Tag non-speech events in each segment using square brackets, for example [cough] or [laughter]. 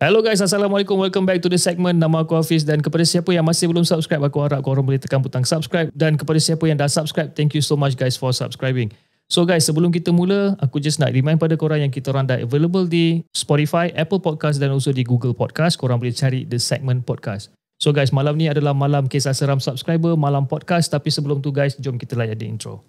Hello guys, Assalamualaikum. Welcome back to the segment. Nama aku Hafiz dan kepada siapa yang masih belum subscribe, aku harap korang boleh tekan butang subscribe. Dan kepada siapa yang dah subscribe, thank you so much guys for subscribing. So guys, sebelum kita mula, aku just nak remind pada korang yang kita orang dah available di Spotify, Apple Podcast dan also di Google Podcast. Korang boleh cari the segment podcast. So guys, malam ni adalah malam kisah seram subscriber, malam podcast. Tapi sebelum tu guys, jom kita layan the intro.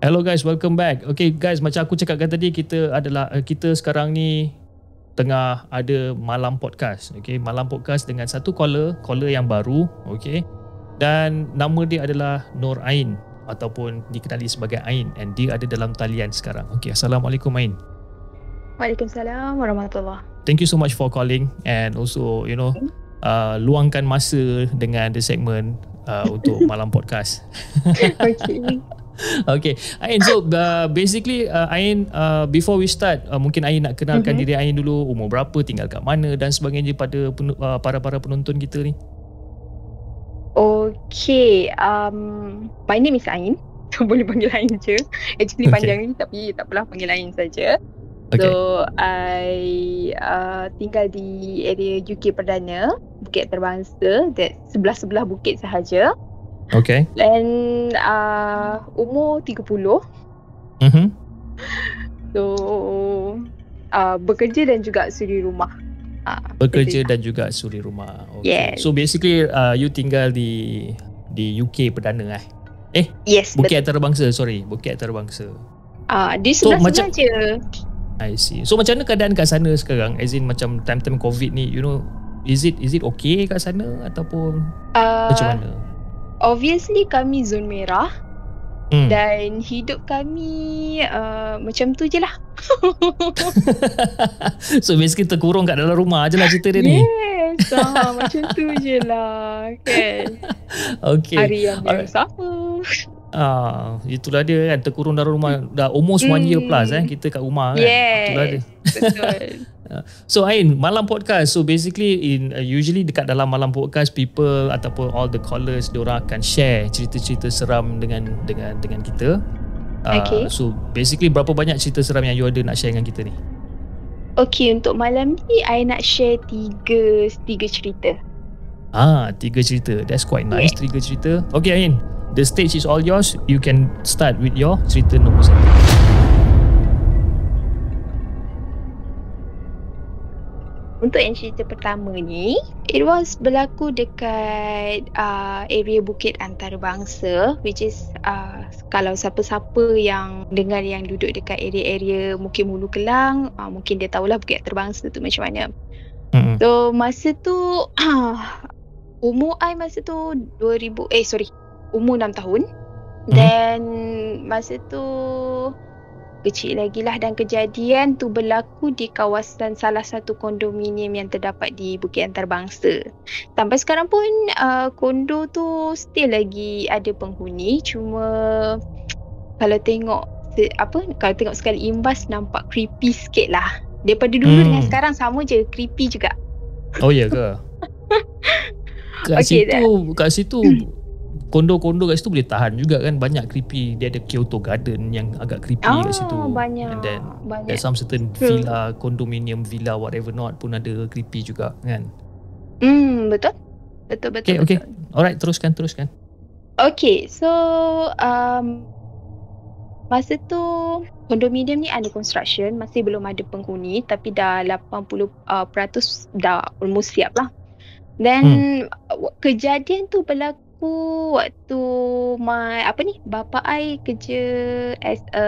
Hello guys, welcome back. Okay guys, macam aku cakapkan tadi, kita adalah uh, kita sekarang ni tengah ada malam podcast. Okay, malam podcast dengan satu caller, caller yang baru. Okay, dan nama dia adalah Nur Ain ataupun dikenali sebagai Ain and dia ada dalam talian sekarang. Okay, Assalamualaikum Ain. Waalaikumsalam warahmatullahi Thank you so much for calling and also you know uh, luangkan masa dengan the segment uh, untuk [laughs] malam podcast. Okay. [laughs] okay, Ain. So uh, basically, uh, Ain, uh, before we start, uh, mungkin Ain nak kenalkan Mhm. diri Ain dulu, umur berapa, tinggal kat mana dan sebagainya pada uh, para-para penonton kita ni. Okay. Um, my name is Ain. [laughs] So, boleh panggil Ain je. Actually Okay. panjang ni tapi tak apalah panggil Ain saja. Okay. So, I uh, tinggal di area UK Perdana, Bukit Terbangsa, that sebelah-sebelah bukit sahaja. Okay. Dan uh, umur 30. Mm-hmm. So, uh, bekerja dan juga suri rumah. Uh, Bekerja dan juga suri rumah. Okay. Yes. So basically, uh, you tinggal di di UK Perdana eh? Yes, betul. Bukit Antarabangsa, sorry. Bukit Antarabangsa. Uh, di So, sebelah-sebelah macam- je. I see. So macam mana keadaan kat sana sekarang? As in macam time-time COVID ni, you know, is it is it okay kat sana ataupun Uh, macam mana? Obviously kami zon merah Hmm. dan hidup kami uh, macam tu je lah. [laughs] so basically terkurung kat dalam rumah je lah cerita dia ni. Yes, ah, macam tu je lah [laughs] kan. Okay. Hari yang Alright. Ah, itulah dia kan terkurung dalam rumah dah almost one year Hmm. plus eh kita kat rumah kan. Itulah dia. Yes, betul. [laughs] So Ain, malam podcast. So basically in uh, usually dekat dalam malam podcast people ataupun all the callers diorang akan share cerita-cerita seram dengan dengan dengan kita. Uh, Okay. So basically berapa banyak cerita seram yang you ada nak share dengan kita ni? Okay, untuk malam ni I nak share tiga, tiga cerita. Ah, tiga cerita. That's quite nice. Tiga cerita. Okay Ain, the stage is all yours. You can start with your cerita nombor satu. Untuk yang cerita pertama ni, it was berlaku dekat uh, area Bukit Antarabangsa which is uh, kalau siapa-siapa yang dengar yang duduk dekat area-area mungkin Mulu Kelang, uh, mungkin dia tahulah Bukit Antarabangsa tu macam mana. Hmm. So masa tu [clears throat] umur I masa tu 2000 eh sorry, umur 6 tahun. Dan masa tu kecil lagi lah dan kejadian tu berlaku di kawasan salah satu kondominium yang terdapat di Bukit Antarabangsa. Sampai sekarang pun uh, kondo tu still lagi ada penghuni cuma kalau tengok apa kalau tengok sekali imbas nampak creepy sikit lah. Daripada dulu Hmm. dengan sekarang sama je creepy juga. Oh ya ke? [laughs] Kat Okay, situ kat situ [clears throat] kondo-kondo kat situ boleh tahan juga kan banyak creepy dia ada Kyoto Garden yang agak creepy Ah, kat situ banyak. and then banyak. there's some certain True. villa condominium villa whatever not pun ada creepy juga kan Hmm, betul. Betul betul. Okay, okay. betul. Alright, teruskan, teruskan. Okay, so um, masa tu kondominium ni under construction, masih belum ada penghuni tapi dah 80% uh, peratus dah almost siap lah. Then hmm. kejadian tu berlaku waktu my apa ni bapa ai kerja as a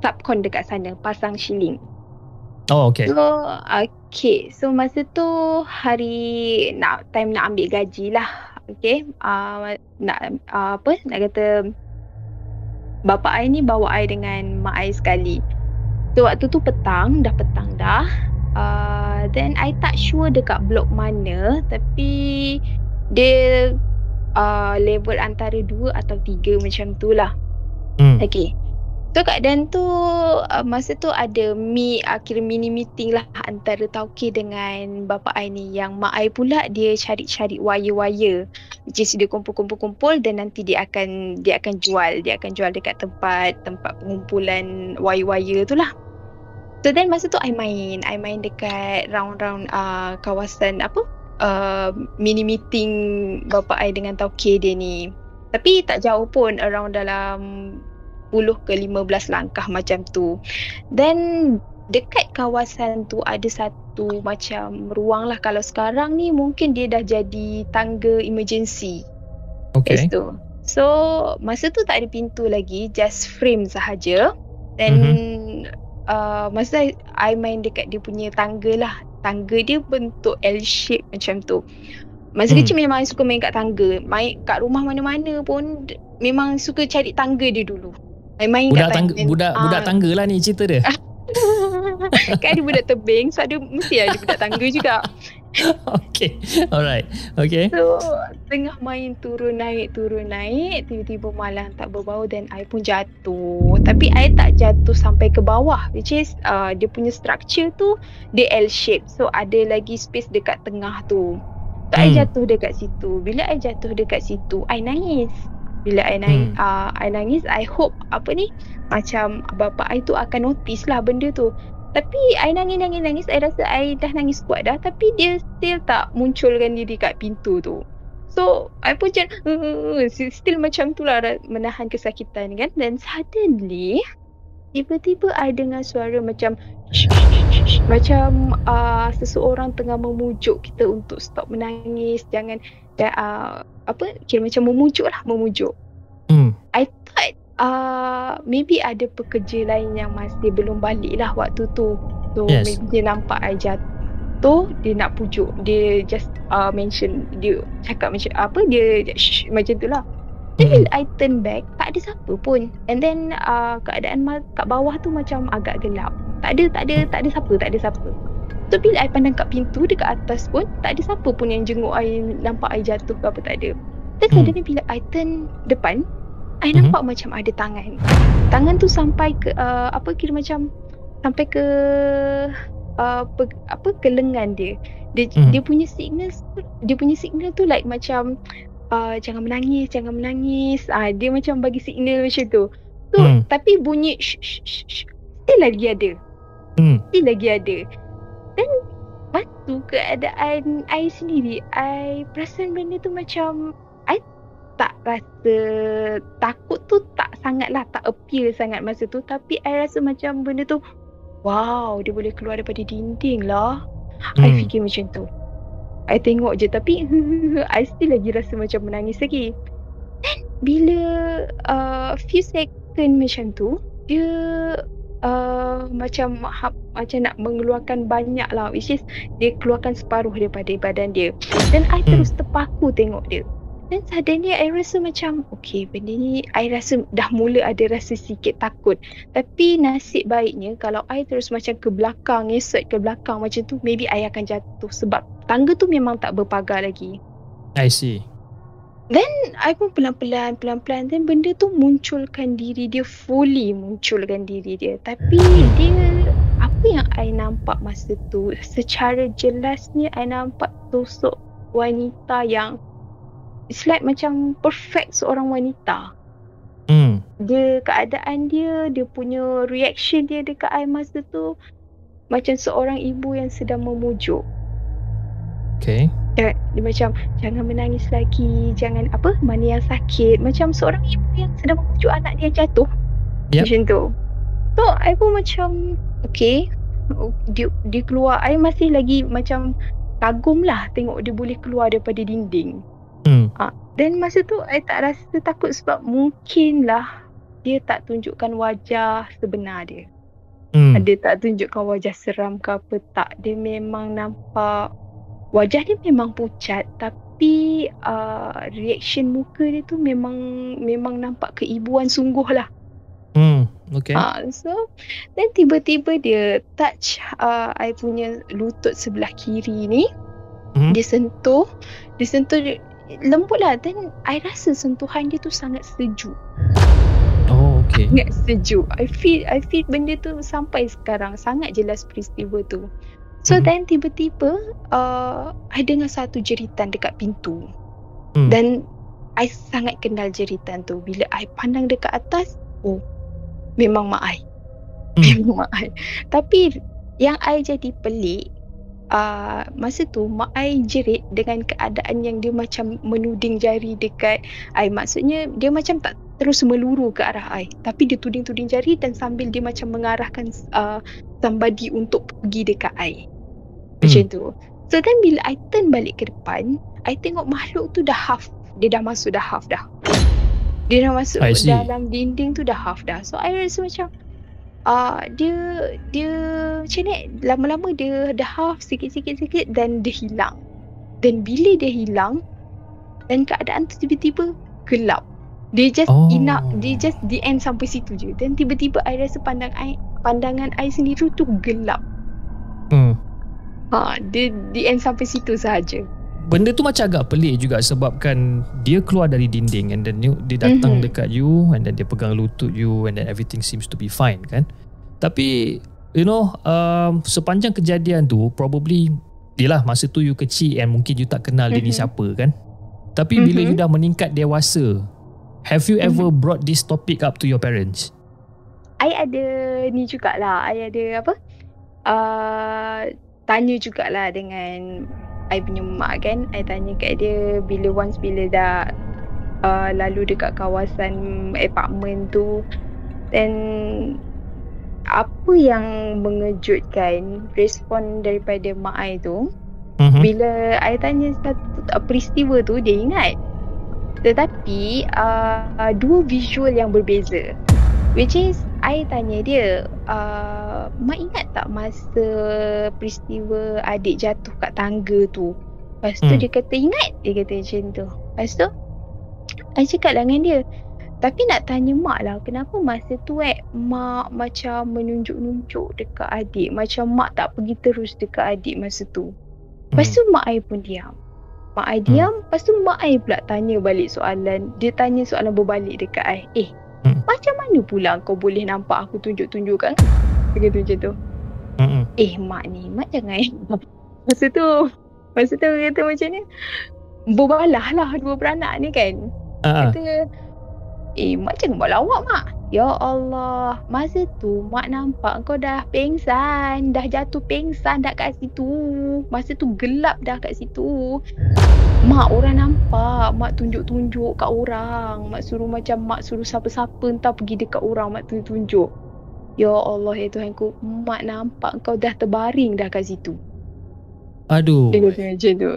subcon dekat sana pasang shilling. Oh, okay. So okay, so masa tu hari nak time nak ambil gaji lah. Okay, uh, nak uh, apa nak kata bapa ai ni bawa ai dengan mak ai sekali. So waktu tu petang, dah petang dah. Uh, then I tak sure dekat blok mana tapi dia uh, level antara dua atau tiga macam tu lah. Hmm. Okay. So keadaan tu uh, masa tu ada mi akhir mini meeting lah antara Tauke dengan bapa ai ni yang mak ai pula dia cari-cari wire-wire which is dia kumpul-kumpul-kumpul dan nanti dia akan dia akan jual dia akan jual dekat tempat tempat pengumpulan wire-wire tu lah. So then masa tu I main I main dekat round-round uh, kawasan apa uh, mini meeting bapa ai dengan Tauke dia ni. Tapi tak jauh pun around dalam 10 ke 15 langkah macam tu. Then dekat kawasan tu ada satu macam ruang lah kalau sekarang ni mungkin dia dah jadi tangga emergency. Okay. Situ. So masa tu tak ada pintu lagi, just frame sahaja. Then Mhm. Uh, masa I main dekat dia punya tangga lah. Tangga dia bentuk L shape macam tu. Masa Hmm. kecil memang I suka main kat tangga. Main kat rumah mana-mana pun memang suka cari tangga dia dulu. Main-main Budak kat tangga, tangga. budak Ah. budak tangga lah ni cerita dia. [laughs] [laughs] kan ada budak tebing so ada mesti ada budak tangga juga. [laughs] okay. Alright. Okay. So tengah main turun naik turun naik tiba-tiba malam tak berbau dan I pun jatuh. Tapi I tak jatuh sampai ke bawah which is uh, dia punya structure tu dia L shape. So ada lagi space dekat tengah tu. So I Hmm. jatuh dekat situ. Bila I jatuh dekat situ I nangis. Bila I nangis, Hmm. uh, I nangis I hope apa ni macam bapa I tu akan notice lah benda tu. Tapi I nangis nangis nangis I rasa I dah nangis kuat dah tapi dia still tak munculkan diri kat pintu tu. So I pun macam uh, still macam tu lah menahan kesakitan kan dan suddenly tiba-tiba I dengar suara macam [tsk] macam uh, seseorang tengah memujuk kita untuk stop menangis jangan dan, uh, apa kira macam memujuk lah memujuk. Hmm. I uh, maybe ada pekerja lain yang masih belum balik lah waktu tu. So Yes. maybe dia nampak I jatuh, dia nak pujuk. Dia just uh, mention, dia cakap macam apa, dia shh, macam tu lah. Then Hmm. bila I turn back, tak ada siapa pun. And then uh, keadaan ma- kat bawah tu macam agak gelap. Tak ada, tak ada, tak ada siapa, tak ada siapa. So bila I pandang kat pintu dekat atas pun, tak ada siapa pun yang jenguk I, nampak I jatuh ke apa tak ada. Then Hmm. suddenly bila I turn depan, I Mhm. nampak macam ada tangan. Tangan tu sampai ke uh, apa kira macam sampai ke uh, pe, apa ke lengan dia. Dia Mhm. dia punya signal dia punya signal tu like macam uh, jangan menangis, jangan menangis. Ah uh, dia macam bagi signal macam tu. So Hmm. tapi bunyi shh, shh, shh, shh, still lagi ada. Hmm. Still lagi ada. Dan waktu keadaan I sendiri, I perasan benda tu macam tak rasa takut tu tak sangat lah, tak appear sangat masa tu. Tapi I rasa macam benda tu, wow dia boleh keluar daripada dinding lah. I Hmm. fikir macam tu. I tengok je tapi [laughs] I still lagi rasa macam menangis lagi. Then bila uh, few second macam tu, dia uh, macam ha, macam nak mengeluarkan banyak lah which is dia keluarkan separuh daripada badan dia. Dan I Hmm. terus terpaku tengok dia. Dan suddenly I rasa macam okay benda ni I rasa dah mula ada rasa sikit takut. Tapi nasib baiknya kalau I terus macam ke belakang, ngesot ke belakang macam tu maybe I akan jatuh sebab tangga tu memang tak berpagar lagi. I see. I pun pelan-pelan pelan-pelan dan benda tu munculkan diri dia fully munculkan diri dia. Tapi dia apa yang I nampak masa tu secara jelasnya I nampak sosok wanita yang it's like macam perfect seorang wanita. Hmm. Dia keadaan dia, dia punya reaction dia dekat I masa tu macam seorang ibu yang sedang memujuk. Okay. Dia, dia macam jangan menangis lagi, jangan apa mana yang sakit. Macam seorang ibu yang sedang memujuk anak dia jatuh. Yep. Macam tu. So, I pun macam okay. Dia, dia keluar, I masih lagi macam kagum lah tengok dia boleh keluar daripada dinding. Hmm. Dan masa tu I tak rasa takut sebab mungkinlah dia tak tunjukkan wajah sebenar dia. Hmm. Dia tak tunjukkan wajah seram ke apa tak. Dia memang nampak wajah dia memang pucat tapi uh, reaction muka dia tu memang memang nampak keibuan sungguh lah. Hmm. Okay. Ha, so dan tiba-tiba dia touch uh, I punya lutut sebelah kiri ni. Mhm. Dia sentuh, dia sentuh lembut lah dan I rasa sentuhan dia tu sangat sejuk. Oh, okay. Sangat sejuk. I feel I feel benda tu sampai sekarang sangat jelas peristiwa tu. So Mhm. then tiba-tiba uh, I dengar satu jeritan dekat pintu. Hmm. Dan I sangat kenal jeritan tu. Bila I pandang dekat atas, oh memang mak I. Hmm. [laughs] Memang mak I. Tapi yang I jadi pelik uh, masa tu mak I jerit dengan keadaan yang dia macam menuding jari dekat I. Maksudnya dia macam tak terus meluru ke arah I. Tapi dia tuding-tuding jari dan sambil dia macam mengarahkan uh, somebody untuk pergi dekat I. Macam tu. So then bila I turn balik ke depan, I tengok makhluk tu dah half. Dia dah masuk dah half dah. Dia dah masuk dalam dinding tu dah half dah. So I rasa macam uh, dia dia macam ni lama-lama dia dah half sikit-sikit-sikit dan dia hilang. Dan bila dia hilang dan keadaan tu tiba-tiba gelap. Dia just Oh. enough, dia just the end sampai situ je. Dan tiba-tiba I rasa pandang I, pandangan I sendiri tu gelap. Hmm. Ha, dia the end sampai situ sahaja. Benda tu macam agak pelik juga sebabkan dia keluar dari dinding and then you, dia datang Mhm. dekat you and then dia pegang lutut you and then everything seems to be fine kan. Tapi you know um, sepanjang kejadian tu probably Yelah masa tu you kecil and mungkin you tak kenal dia ni Mhm. siapa kan. Tapi bila Mhm. you dah meningkat dewasa, have you ever brought this topic up to your parents? I ada ni jugalah. I ada apa? Uh, tanya jugalah dengan I punya mak kan. I tanya kat dia bila once bila dah uh, lalu dekat kawasan apartment tu. Then apa yang mengejutkan respon daripada mak I tu Mhm. bila I tanya satu uh, peristiwa tu dia ingat tetapi uh, dua visual yang berbeza which is I tanya dia uh, mak ingat tak masa peristiwa adik jatuh kat tangga tu lepas tu Hmm. dia kata ingat dia kata macam tu lepas tu I cakap lah dengan dia tapi nak tanya mak lah kenapa masa tu eh mak macam menunjuk-nunjuk dekat adik macam mak tak pergi terus dekat adik masa tu Lepas tu mak I pun diam. Mak I diam, lepas tu mak I pula tanya balik soalan. Dia tanya soalan berbalik dekat I. Eh, Hmm. macam mana pula kau boleh nampak aku tunjuk-tunjuk kat kau? Dia kata macam tu. Mhm. Eh, mak ni, mak jangan. [laughs] Masa tu, masa tu kata macam ni. Berbalah lah dua beranak ni kan. Ah. Kata, eh mak jangan buat lawak mak. Ya Allah, masa tu mak nampak kau dah pengsan, dah jatuh pengsan dah kat situ. Masa tu gelap dah kat situ. Mak orang nampak, mak tunjuk-tunjuk kat orang. Mak suruh macam mak suruh siapa-siapa entah pergi dekat orang mak tunjuk-tunjuk. Ya Allah ya Tuhanku, mak nampak kau dah terbaring dah kat situ. Aduh. Kata macam tu.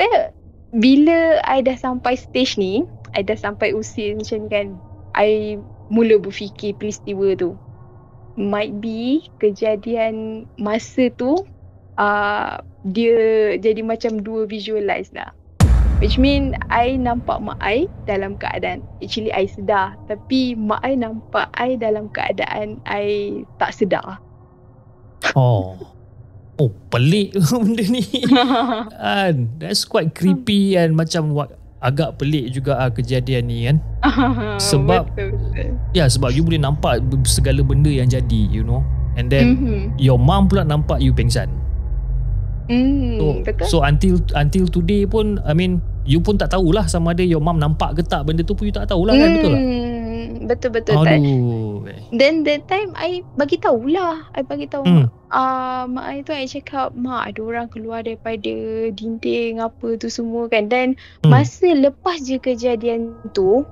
Saya, bila I dah sampai stage ni, I dah sampai usia macam ni kan, I mula berfikir peristiwa tu. Might be kejadian masa tu, uh, dia jadi macam dua visualize lah. Which mean I nampak mak I dalam keadaan Actually I sedar Tapi mak I nampak I dalam keadaan I tak sedar Oh. Oh, pelik [laughs] benda ni. [laughs] kan. That's quite creepy and macam what, agak pelik juga ah kejadian ni kan. [laughs] Sebab- betul, betul. Ya, sebab you boleh nampak segala benda yang jadi, you know. And then Mhm. your mom pula nampak you pengsan. Hmm, So, betul. so until until today pun I mean you pun tak tahulah sama ada your mom nampak ke tak benda tu pun you tak tahulah kan betul tak? Betul betul tak. Aduh. Then that time I bagi tahulah. I bagi tahu Hmm. ah mak I tu I cakap mak ada orang keluar daripada dinding apa tu semua kan. Dan Hmm. masa lepas je kejadian tu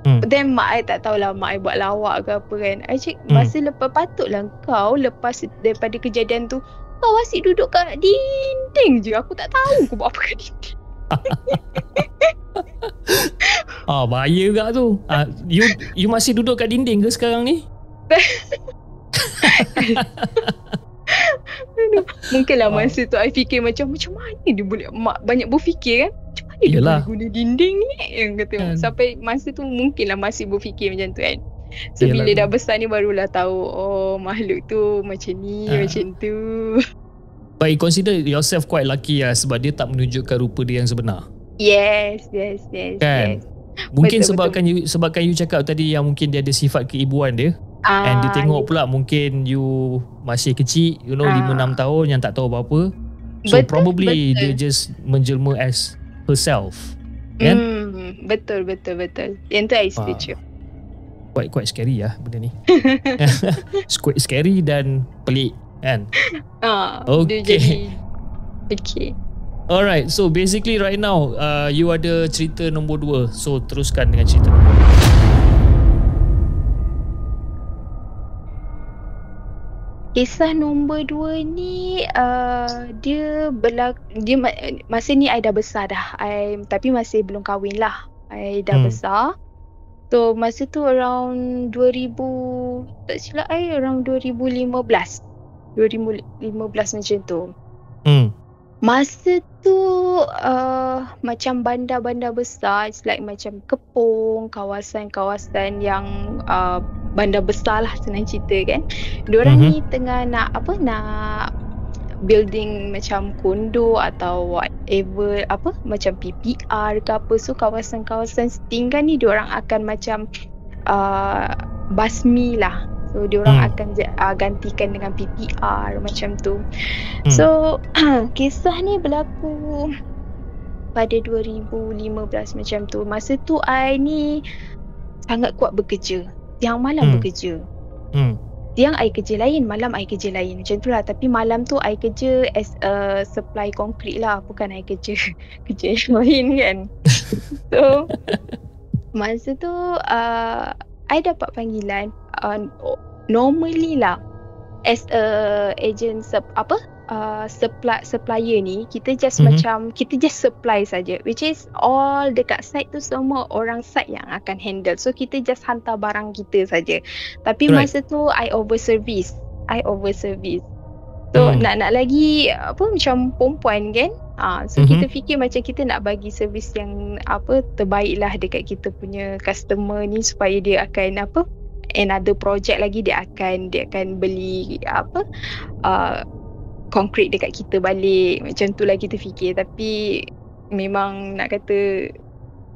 Hmm. Then mak I tak tahulah mak I buat lawak ke apa kan. I cakap Hmm. masa lepas patutlah kau lepas daripada kejadian tu kau asyik duduk kat dinding je. Aku tak tahu kau buat apa kat dinding. [laughs] Ah, bahaya juga tu. Ah, you you masih duduk kat dinding ke sekarang ni? [laughs] Aduh. Mungkinlah Wow. masa tu I fikir macam macam mana dia boleh mak banyak berfikir kan. Macam mana dia Yelah. boleh guna dinding ni yang kata Kan. sampai masa tu mungkinlah masih berfikir macam tu kan. So Yelah, bila tu. dah besar ni barulah tahu oh makhluk tu macam ni Ah. macam tu. But you consider yourself quite lucky lah sebab dia tak menunjukkan rupa dia yang sebenar. Yes, yes, yes, Kan? yes. Mungkin Betul, sebabkan you sebabkan you cakap tadi yang mungkin dia ada sifat keibuan dia Ah, and dia tengok pula mungkin you masih kecil, you know Ah. 5 6 tahun yang tak tahu apa-apa. So Betul, probably betul. dia just menjelma as herself. Kan? Hmm, betul betul betul. Yang tu I setuju. Quite quite scary lah benda ni. [laughs] [laughs] Quite scary dan pelik kan. Ah, Okay. Dia jadi Okay. Alright, so basically right now uh, you ada cerita nombor 2. So teruskan dengan cerita 2. Kisah nombor dua ni uh, dia berlaku dia ma- masa ni I dah besar dah. I tapi masih belum kahwin lah. I dah Hmm. besar. So masa tu around 2000 tak silap I around 2015. 2015 macam tu. Hmm. Masa tu uh, macam bandar-bandar besar it's like macam Kepong, kawasan-kawasan yang uh, bandar besar lah senang cerita kan. Diorang Mhm. ni tengah nak apa nak building macam kondo atau whatever apa macam PPR ke apa so kawasan-kawasan setinggan ni diorang akan macam uh, basmi lah. So diorang Hmm. akan uh, gantikan dengan PPR macam tu. Hmm. So [clears throat] kisah ni berlaku pada 2015 macam tu. Masa tu I ni sangat kuat bekerja. Siang malam Hmm. bekerja. Hmm. Siang I kerja lain, malam I kerja lain. Macam tu lah. Tapi malam tu I kerja as a supply konkret lah. Bukan I kerja [laughs] kerja yang lain kan. [laughs] so masa tu uh, I dapat panggilan uh, normally lah as a agent sup, apa uh, supply supplier ni kita just Mhm. macam kita just supply saja which is all dekat site tu semua orang site yang akan handle so kita just hantar barang kita saja tapi Right. masa tu I over service I over service so Hmm. nak nak lagi apa macam perempuan kan Ah, so Mhm. kita fikir macam kita nak bagi servis yang apa terbaik lah dekat kita punya customer ni supaya dia akan apa another project lagi dia akan dia akan beli apa uh, konkret dekat kita balik macam tu lah kita fikir tapi memang nak kata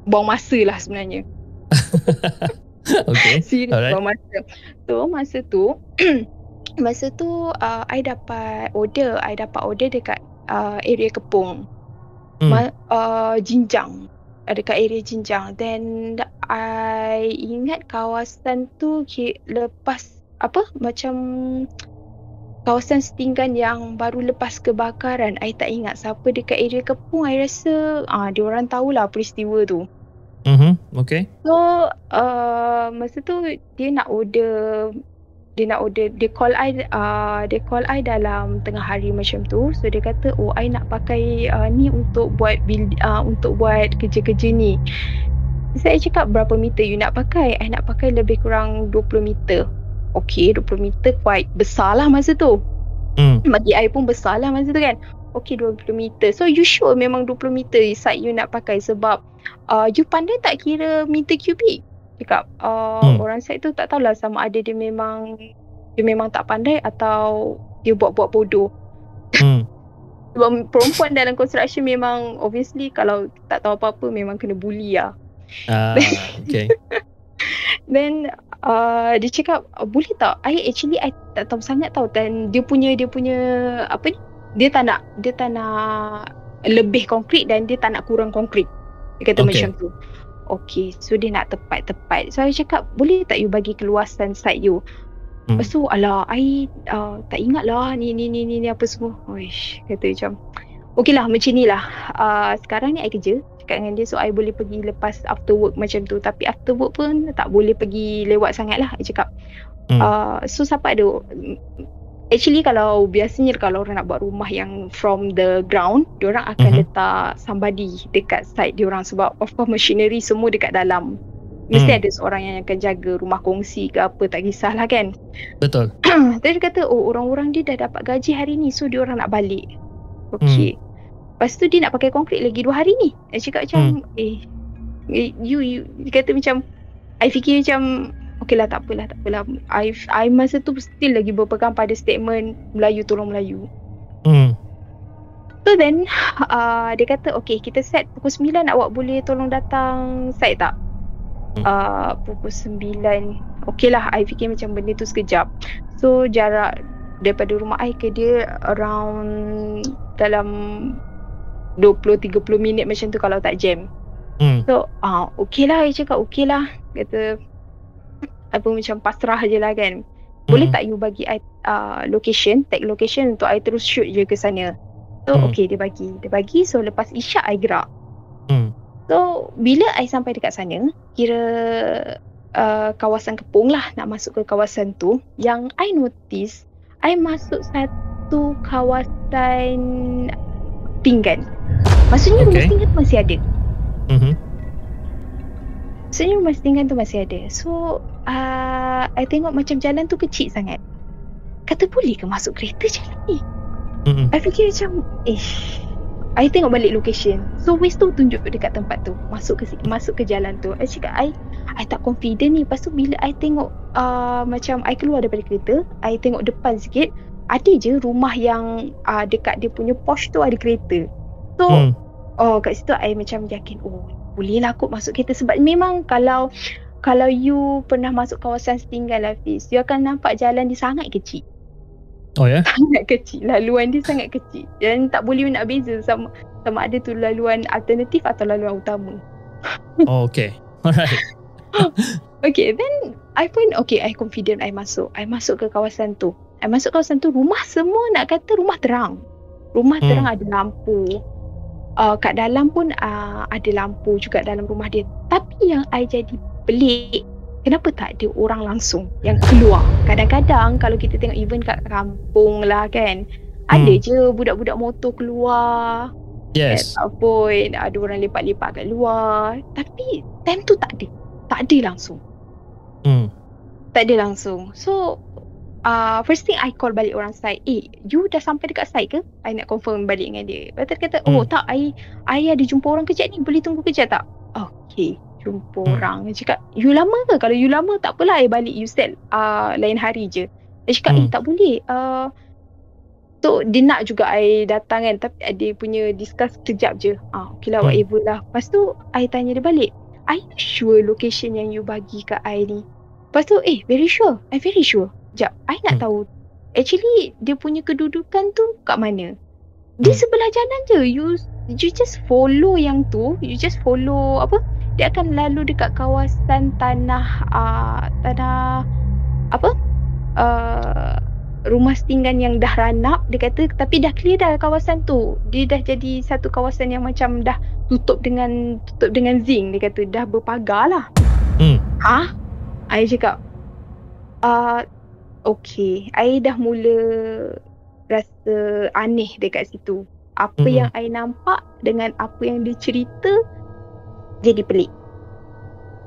buang masa lah sebenarnya [laughs] Okay. serius Alright. buang masa so masa tu [clears throat] masa tu uh, I dapat order I dapat order dekat uh, area Kepong Hmm. Ma, uh, Jinjang dekat area Jinjang then I ingat kawasan tu lepas apa macam kawasan setinggan yang baru lepas kebakaran I tak ingat siapa dekat area Kepong I rasa ah dia orang tahulah peristiwa tu Mhm. Okay. So uh, masa tu dia nak order dia nak order dia call I uh, dia call I dalam tengah hari macam tu. So dia kata oh I nak pakai uh, ni untuk buat build uh, untuk buat kerja-kerja ni. Saya cakap berapa meter you nak pakai? I nak pakai lebih kurang 20 meter. Okay 20 meter quite besar lah masa tu. Hmm. bagi I pun besar lah masa tu kan. Okay 20 meter. So you sure memang 20 meter site you nak pakai? Sebab uh, You pandai tak kira meter kubik Cakap uh, Hmm. Orang site tu tak tahulah sama ada dia memang Dia memang tak pandai Atau Dia buat-buat bodoh Hmm. [laughs] Sebab perempuan dalam construction memang Obviously kalau tak tahu apa-apa Memang kena bully lah Ah, [laughs] okay. Then uh, dia cakap uh, boleh tak? I actually I tak tahu sangat tahu dan dia punya dia punya apa ni? Dia tak nak dia tak nak lebih konkret dan dia tak nak kurang konkret. Dia kata Okay. macam tu. Okay, so dia nak tepat-tepat. So, I cakap, boleh tak you bagi keluasan side you? Hmm. Lepas tu, alah, I uh, tak ingat lah ni, ni, ni, ni, ni apa semua. Uish, kata macam, okay lah, macam ni lah. Uh, sekarang ni I kerja, cakap dengan dia, so I boleh pergi lepas after work macam tu. Tapi after work pun tak boleh pergi lewat sangat lah, I cakap. Hmm. Uh, so, siapa ada? Actually kalau biasanya kalau orang nak buat rumah yang from the ground, diorang akan Mhm. letak somebody dekat side diorang sebab of course machinery semua dekat dalam. Mesti Hmm. ada seorang yang akan jaga rumah kongsi ke apa tak kisahlah kan. [coughs] Betul. Tapi [coughs] dia kata oh orang-orang dia dah dapat gaji hari ni so diorang nak balik. Okay. Lepas tu dia nak pakai konkrit lagi dua hari ni. Dia cakap macam eh, eh you, you dia kata macam I fikir macam Okay lah tak apalah tak apalah I, I masa tu still lagi berpegang pada statement Melayu tolong Melayu Hmm. So then uh, Dia kata okay kita set pukul 9 awak boleh tolong datang site tak? Hmm. Uh, pukul 9 Okay lah I fikir macam benda tu sekejap So jarak daripada rumah I ke dia around dalam 20-30 minit macam tu kalau tak jam Hmm. So ah uh, okay lah I cakap okay lah Kata Apa macam pasrah je lah kan Boleh Hmm. tak you bagi I uh, location Tag location untuk I terus shoot je ke sana So Hmm. okay dia bagi Dia bagi so lepas isyak I gerak Hmm. So bila I sampai dekat sana Kira uh, kawasan Kepung lah Nak masuk ke kawasan tu Yang I notice I masuk satu kawasan Pinggan Maksudnya rumah Okay. tinggal tu masih ada Mhm. Maksudnya rumah setinggan tu masih ada. So, uh, I tengok macam jalan tu kecil sangat. Kata boleh ke masuk kereta jalan ni? Mhm. I fikir macam, eh, I tengok balik location. So, Waze tu tunjuk dekat tempat tu. Masuk ke masuk ke jalan tu. I cakap, I, I tak confident ni. Lepas tu bila I tengok uh, macam I keluar daripada kereta, I tengok depan sikit, ada je rumah yang uh, dekat dia punya Porsche tu ada kereta. So, Hmm. Oh kat situ I macam yakin Oh boleh lah kot masuk kereta Sebab memang kalau Kalau you pernah masuk kawasan setinggal Hafiz You akan nampak jalan dia sangat kecil Oh ya. Sangat kecil Laluan dia sangat kecil Dan tak boleh nak beza sama sama ada tu laluan alternatif atau laluan utama. Oh, okay. Alright. [laughs] Okay, then I pun okay, I confident I masuk. I masuk ke kawasan tu. I masuk kawasan tu, rumah semua nak kata rumah terang. Rumah Hmm. terang ada lampu. Uh, kat dalam pun uh, ada lampu juga dalam rumah dia. Tapi yang I jadi pelik, kenapa tak ada orang langsung yang keluar? Kadang-kadang kalau kita tengok even kat kampung lah kan, ada Hmm. je budak-budak motor keluar. Yes. At point ada orang lepak-lepak kat luar. Tapi time tu tak ada. Tak ada langsung. Hmm. Tak ada langsung. So uh, first thing I call balik orang site. Eh, you dah sampai dekat site ke? I nak confirm balik dengan dia. Lepas tu dia kata, oh Hmm. tak, I, I ada jumpa orang kejap ni. Boleh tunggu kejap tak? Okay, jumpa Hmm. orang. Dia cakap, you lama ke? Kalau you lama, tak apalah. I balik you set uh, lain hari je. Dia cakap, Hmm. eh tak boleh. Uh, So dia nak juga I datang kan Tapi dia punya discuss kejap je ah, Okay lah Hmm. whatever lah Lepas tu I tanya dia balik Are you sure location yang you bagi kat I ni Lepas tu eh very sure I very sure Sekejap I nak Hmm. tahu Actually dia punya kedudukan tu kat mana Di Hmm. sebelah jalan je You you just follow yang tu You just follow apa Dia akan lalu dekat kawasan tanah uh, Tanah Apa? Uh, rumah setinggan yang dah ranap dia kata tapi dah clear dah kawasan tu. Dia dah jadi satu kawasan yang macam dah tutup dengan tutup dengan zinc dia kata. Dah berpagar lah. Hmm. ha? I cakap uh, okay. I dah mula rasa aneh dekat situ. Apa Mm-mm. yang I nampak dengan apa yang dia cerita jadi pelik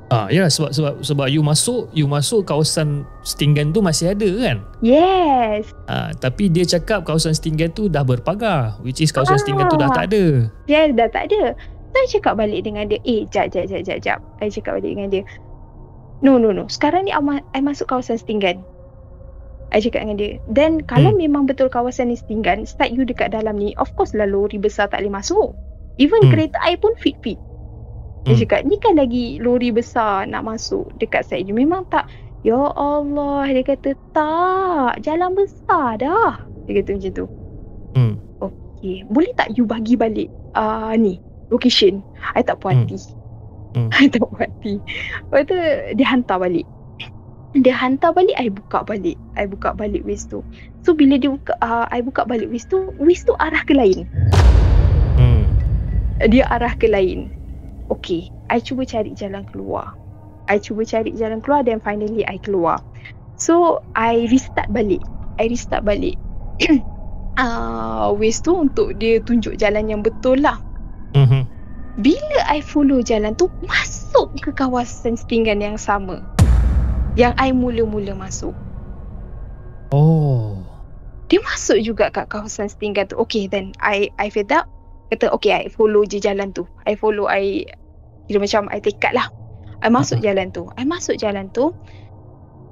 Ah, ya sebab sebab sebab you masuk, you masuk kawasan setinggan tu masih ada kan? yes Ah, tapi dia cakap kawasan setinggan tu dah berpagar, which is kawasan setinggan tu dah Ah. tak ada. Dia dah tak ada. Saya cakap balik dengan dia, eh jap jap jap jap jap. Saya cakap balik dengan dia. No no no. Sekarang ni I, ma- I masuk kawasan setinggan. I cakap dengan dia. Then kalau Hmm. memang betul kawasan ni setinggan, start you dekat dalam ni, of course lah lori besar tak boleh masuk. Even Hmm. kereta I pun fit-fit. Dia Hmm. cakap, ni kan lagi lori besar nak masuk dekat side you. Memang tak. Ya Allah. Dia kata, tak. Jalan besar dah. Dia kata macam tu. Hmm. Okay. Boleh tak you bagi balik uh, ni location? I tak puas Hmm. hati. Hmm. [laughs] I tak puas hati. Lepas tu dia hantar balik. Dia hantar balik, I buka balik. I buka balik waist tu. So bila dia buka, uh, I buka balik waist tu, waist tu arah ke lain. Hmm. Dia arah ke lain. Okay, I cuba cari jalan keluar. I cuba cari jalan keluar dan finally I keluar. So, I restart balik. I restart balik. [clears throat] uh, waist tu untuk dia tunjuk jalan yang betul lah. Mhm. Bila I follow jalan tu Masuk ke kawasan setinggan yang sama Yang I mula-mula masuk Oh. Dia masuk juga kat kawasan setinggan tu Okay then I I fed up Kata okay I follow je jalan tu. I follow I Kira macam I tekad lah. I masuk jalan tu. I masuk jalan tu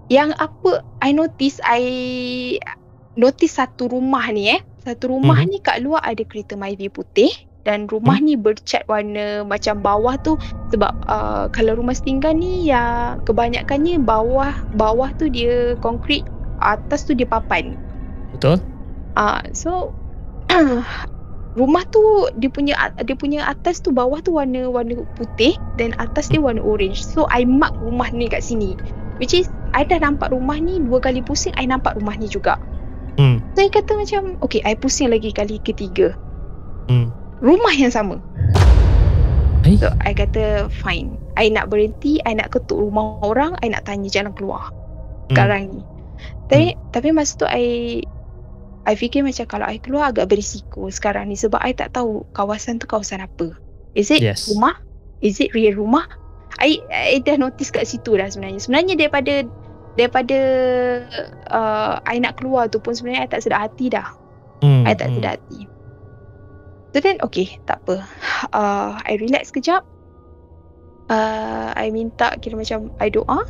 Yang apa I notice I Notice satu rumah ni eh. Satu rumah Mhm. ni kat luar ada kereta Myvi putih dan rumah ni bercat warna macam bawah tu sebab uh, kalau rumah setinggan ni yang kebanyakannya bawah bawah tu dia konkrit atas tu dia papan. Betul? Ah, uh, so [clears throat] rumah tu dia punya dia punya atas tu bawah tu warna warna putih dan atas dia warna orange. So I mark rumah ni kat sini. Which is I dah nampak rumah ni dua kali pusing I nampak rumah ni juga. Hmm. So I kata macam okay I pusing lagi kali ketiga. Hmm. Rumah yang sama. Eh? So I kata fine. I nak berhenti, I nak ketuk rumah orang, I nak tanya jalan keluar. Hmm. Sekarang ni. Tapi tapi masa tu I I fikir macam kalau I keluar agak berisiko sekarang ni sebab I tak tahu kawasan tu kawasan apa. Is it Yes. rumah? Is it real rumah? I, I dah notice kat situ dah sebenarnya. Sebenarnya daripada daripada uh, I nak keluar tu pun sebenarnya I tak sedar hati dah. Hmm. I tak hmm. sedar hati. So then okay, tak apa. Uh, I relax kejap. Uh, I minta kira macam I doa.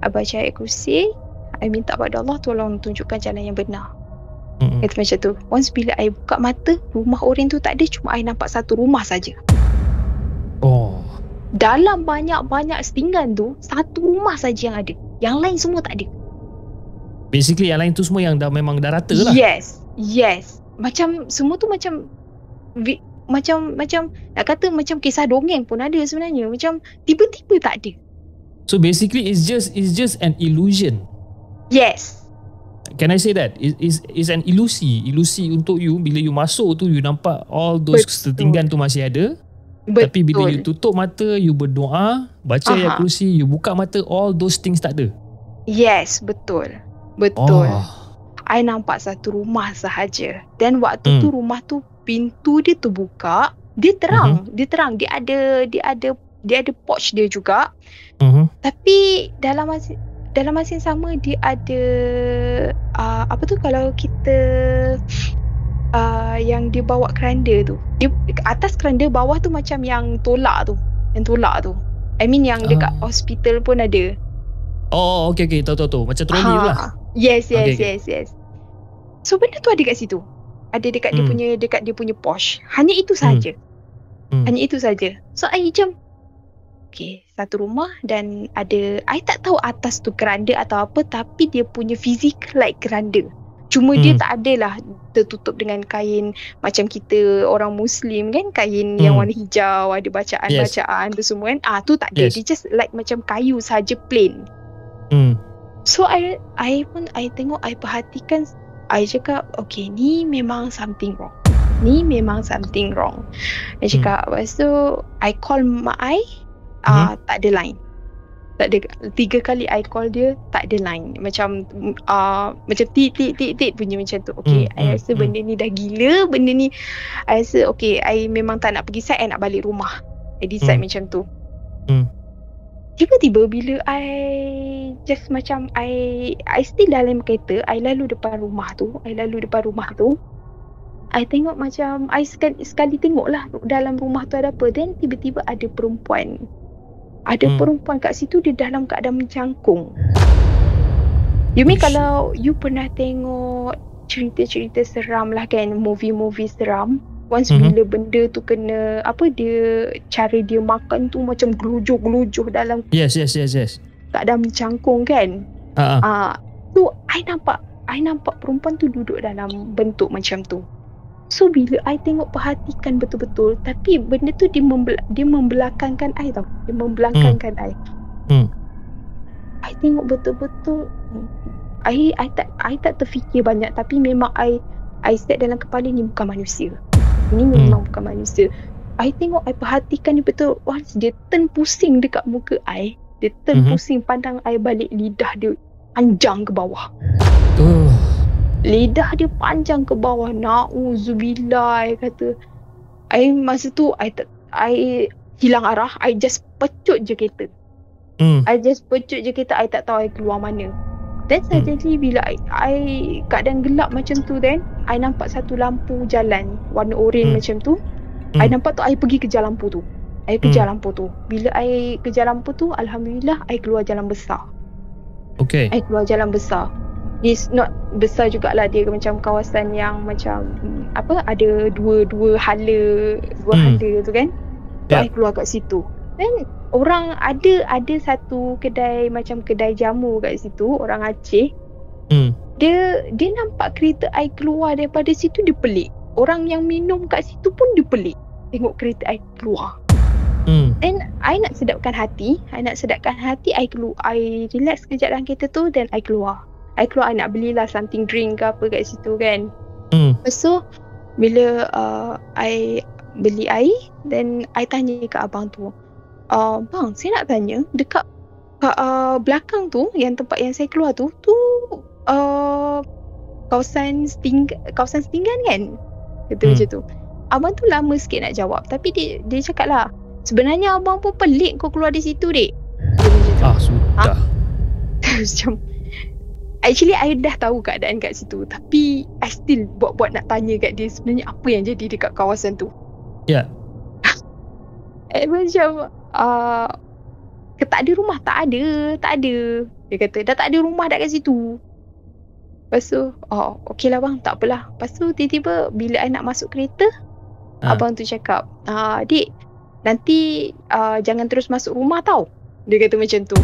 I baca ayat kursi. I minta pada Allah tolong tunjukkan jalan yang benar. Hmm. Kata macam tu. Once bila I buka mata, rumah orang tu tak ada. Cuma I nampak satu rumah saja. Oh. Dalam banyak-banyak setinggan tu, satu rumah saja yang ada. Yang lain semua tak ada. Basically yang lain tu semua yang dah memang dah rata lah. Yes. Yes. Macam semua tu macam vi, macam macam nak kata macam kisah dongeng pun ada sebenarnya. Macam tiba-tiba tak ada. So basically it's just it's just an illusion. Yes. Can I say that? Is is an ilusi. Ilusi untuk you bila you masuk tu you nampak all those Betul. setinggan tu masih ada. Betul. Tapi bila you tutup mata, you berdoa, baca ayat kursi, you buka mata, all those things tak ada. Yes, betul. Betul. Oh. I nampak satu rumah sahaja. Dan waktu Hmm. tu rumah tu pintu dia terbuka, dia terang, dia terang. Dia ada dia ada dia ada porch dia juga. Uh-huh. Tapi dalam masa dalam masa yang sama dia ada uh, apa tu kalau kita uh, yang dia bawa keranda tu. Dia atas keranda bawah tu macam yang tolak tu. Yang tolak tu. I mean yang dekat Ah. hospital pun ada. Oh, okay, okay. Tahu, tahu, tahu. Macam troli tu lah. Yes, yes, Okay, okay. yes, yes. So benda tu ada kat situ. Ada dekat dia Hmm. punya dekat dia punya posh. Hanya itu saja. Hmm. Hanya itu saja. So I macam Okay, satu rumah dan ada I tak tahu atas tu keranda atau apa tapi dia punya fizik like keranda. Cuma dia Hmm. tak adalah tertutup dengan kain macam kita orang muslim kan kain yang Hmm. warna hijau ada bacaan-bacaan tu semua kan. Ah tu tak ada. Yes. Dia just like macam kayu saja plain. Hmm. So I I pun I tengok I perhatikan I cakap okay ni memang something wrong. Ni memang something wrong. I Hmm. cakap lepas tu I call mak I ah uh, tak ada line. Tak ada tiga kali I call dia tak ada line. Macam uh, macam tit tit tit tit bunyi macam tu. Okay, Hmm, I hmm, rasa hmm. benda ni dah gila, benda ni I rasa okay, I memang tak nak pergi site, I nak balik rumah. I decide Hmm. macam tu. Hmm. Tiba-tiba bila I just macam I I still dalam kereta, I lalu depan rumah tu, I lalu depan rumah tu. I tengok macam I sekali, sekali tengok lah dalam rumah tu ada apa. Then tiba-tiba ada perempuan. Ada Hmm. perempuan kat situ dia dalam keadaan mencangkung. You mean Uish. kalau you pernah tengok cerita-cerita seram lah kan, movie-movie seram. Once Mhm. bila benda tu kena apa dia cara dia makan tu macam gelujuh-gelujuh dalam Yes, yes, yes, yes. keadaan mencangkung kan. Ah, ah. Ah, tu I nampak I nampak perempuan tu duduk dalam bentuk macam tu. So bila I tengok perhatikan betul-betul Tapi benda tu dia, membel- dia membelakangkan I tau. Dia membelakangkan I. Hmm. I tengok betul-betul I, I tak I tak terfikir banyak Tapi memang I I set dalam kepala ni bukan manusia. Ini memang bukan manusia. I tengok I perhatikan ni betul. Once dia turn pusing dekat muka I. Dia turn Mhm. pusing pandang I balik Lidah dia panjang ke bawah. Oh. Lidah dia panjang ke bawah Na'udzubillah I kata I masa tu I, tak, I hilang arah I just pecut je kereta Hmm. I just pecut je kereta I tak tahu I keluar mana Then Hmm. suddenly bila I, I keadaan gelap macam tu then I nampak satu lampu jalan Warna oren Hmm. macam tu Hmm. I nampak tu I pergi kejar lampu tu I kejar Hmm. lampu tu Bila I kejar lampu tu Alhamdulillah I keluar jalan besar Okay. I keluar jalan besar It's not besar jugalah Dia macam kawasan yang macam Apa Ada dua-dua hala Dua Hmm. hala tu kan Ya. I keluar kat situ Then orang ada ada satu kedai macam kedai jamu kat situ orang Aceh Hmm. dia dia nampak kereta I keluar daripada situ dia pelik orang yang minum kat situ pun dia pelik tengok kereta I keluar Hmm. Then I nak sedapkan hati I nak sedapkan hati I keluar I relax kejap dalam kereta tu Then I keluar I keluar I nak belilah something drink ke apa kat situ kan Hmm. Lepas tu Bila uh, I beli air Then I tanya kat abang tu uh, Bang saya nak tanya Dekat kat, uh, belakang tu Yang tempat yang saya keluar tu Tu uh, Kawasan Sting Kawasan Stinggan kan Kata Hmm. macam tu Abang tu lama sikit nak jawab Tapi dia dia cakap lah Sebenarnya abang pun pelik kau keluar di situ dek Dia Ah sudah. [laughs] macam Actually I dah tahu keadaan kat situ. Tapi I still buat-buat nak tanya kat dia Sebenarnya apa yang jadi dekat kawasan tu. Ya. [laughs] Eh macam uh, Tak ada rumah? Tak ada. Tak ada. Dia kata dah tak ada rumah dah kat situ. Lepas tu Oh okey lah bang. Tak apalah Lepas tu tiba-tiba Bila I nak masuk kereta Ah. Abang tu cakap ah, Dik Nanti uh, Jangan terus masuk rumah tau. Dia kata macam tu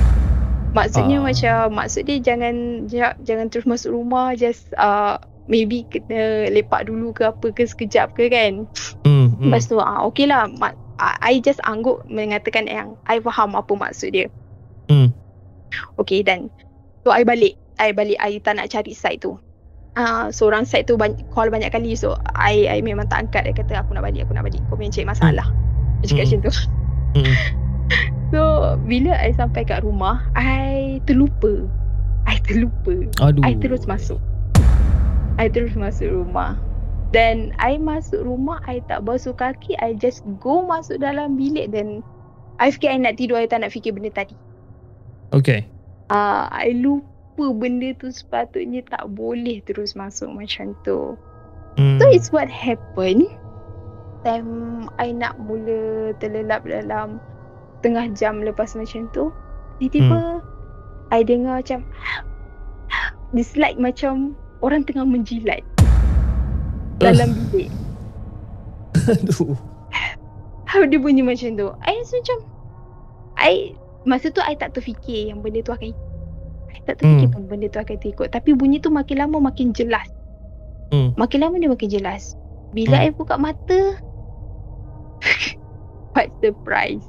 Maksudnya Ah. macam Maksud dia jangan ja- Jangan terus masuk rumah Just uh, Maybe kena lepak dulu ke apa ke sekejap ke kan Hmm. hmm. Lepas tu ah, okay lah mak, I just angguk mengatakan yang I faham apa maksud dia Hmm. Okay dan So I balik I balik I tak nak cari site tu Ah, uh, seorang site tu banyak, call banyak kali so I I memang tak angkat dia kata aku nak balik aku nak balik kau punya cari masalah dia cakap Hmm. macam tu Hmm. [laughs] so bila I sampai kat rumah I terlupa. I terlupa. Aduh. I terus masuk. I terus masuk rumah. Dan I masuk rumah I tak basuh kaki I just go masuk dalam bilik. Dan I fikir I nak tidur I tak nak fikir benda tadi. Okay. uh, I lupa benda tu sepatutnya tak boleh terus masuk macam tu. Hmm. So it's what happened. Time I nak mula terlelap dalam Tengah jam lepas macam tu Tiba-tiba I dengar macam [gasps] It's like macam Orang tengah menjilat [laughs] Dalam bilik [laughs] Aduh. How dia bunyi macam tu I rasa macam I Masa tu I tak terfikir Yang benda tu akan I tak terfikir Hmm. pun Benda tu akan ikut Tapi bunyi tu makin lama Makin jelas Hmm. Makin lama dia makin jelas Bila Hmm. I buka mata [laughs] What surprise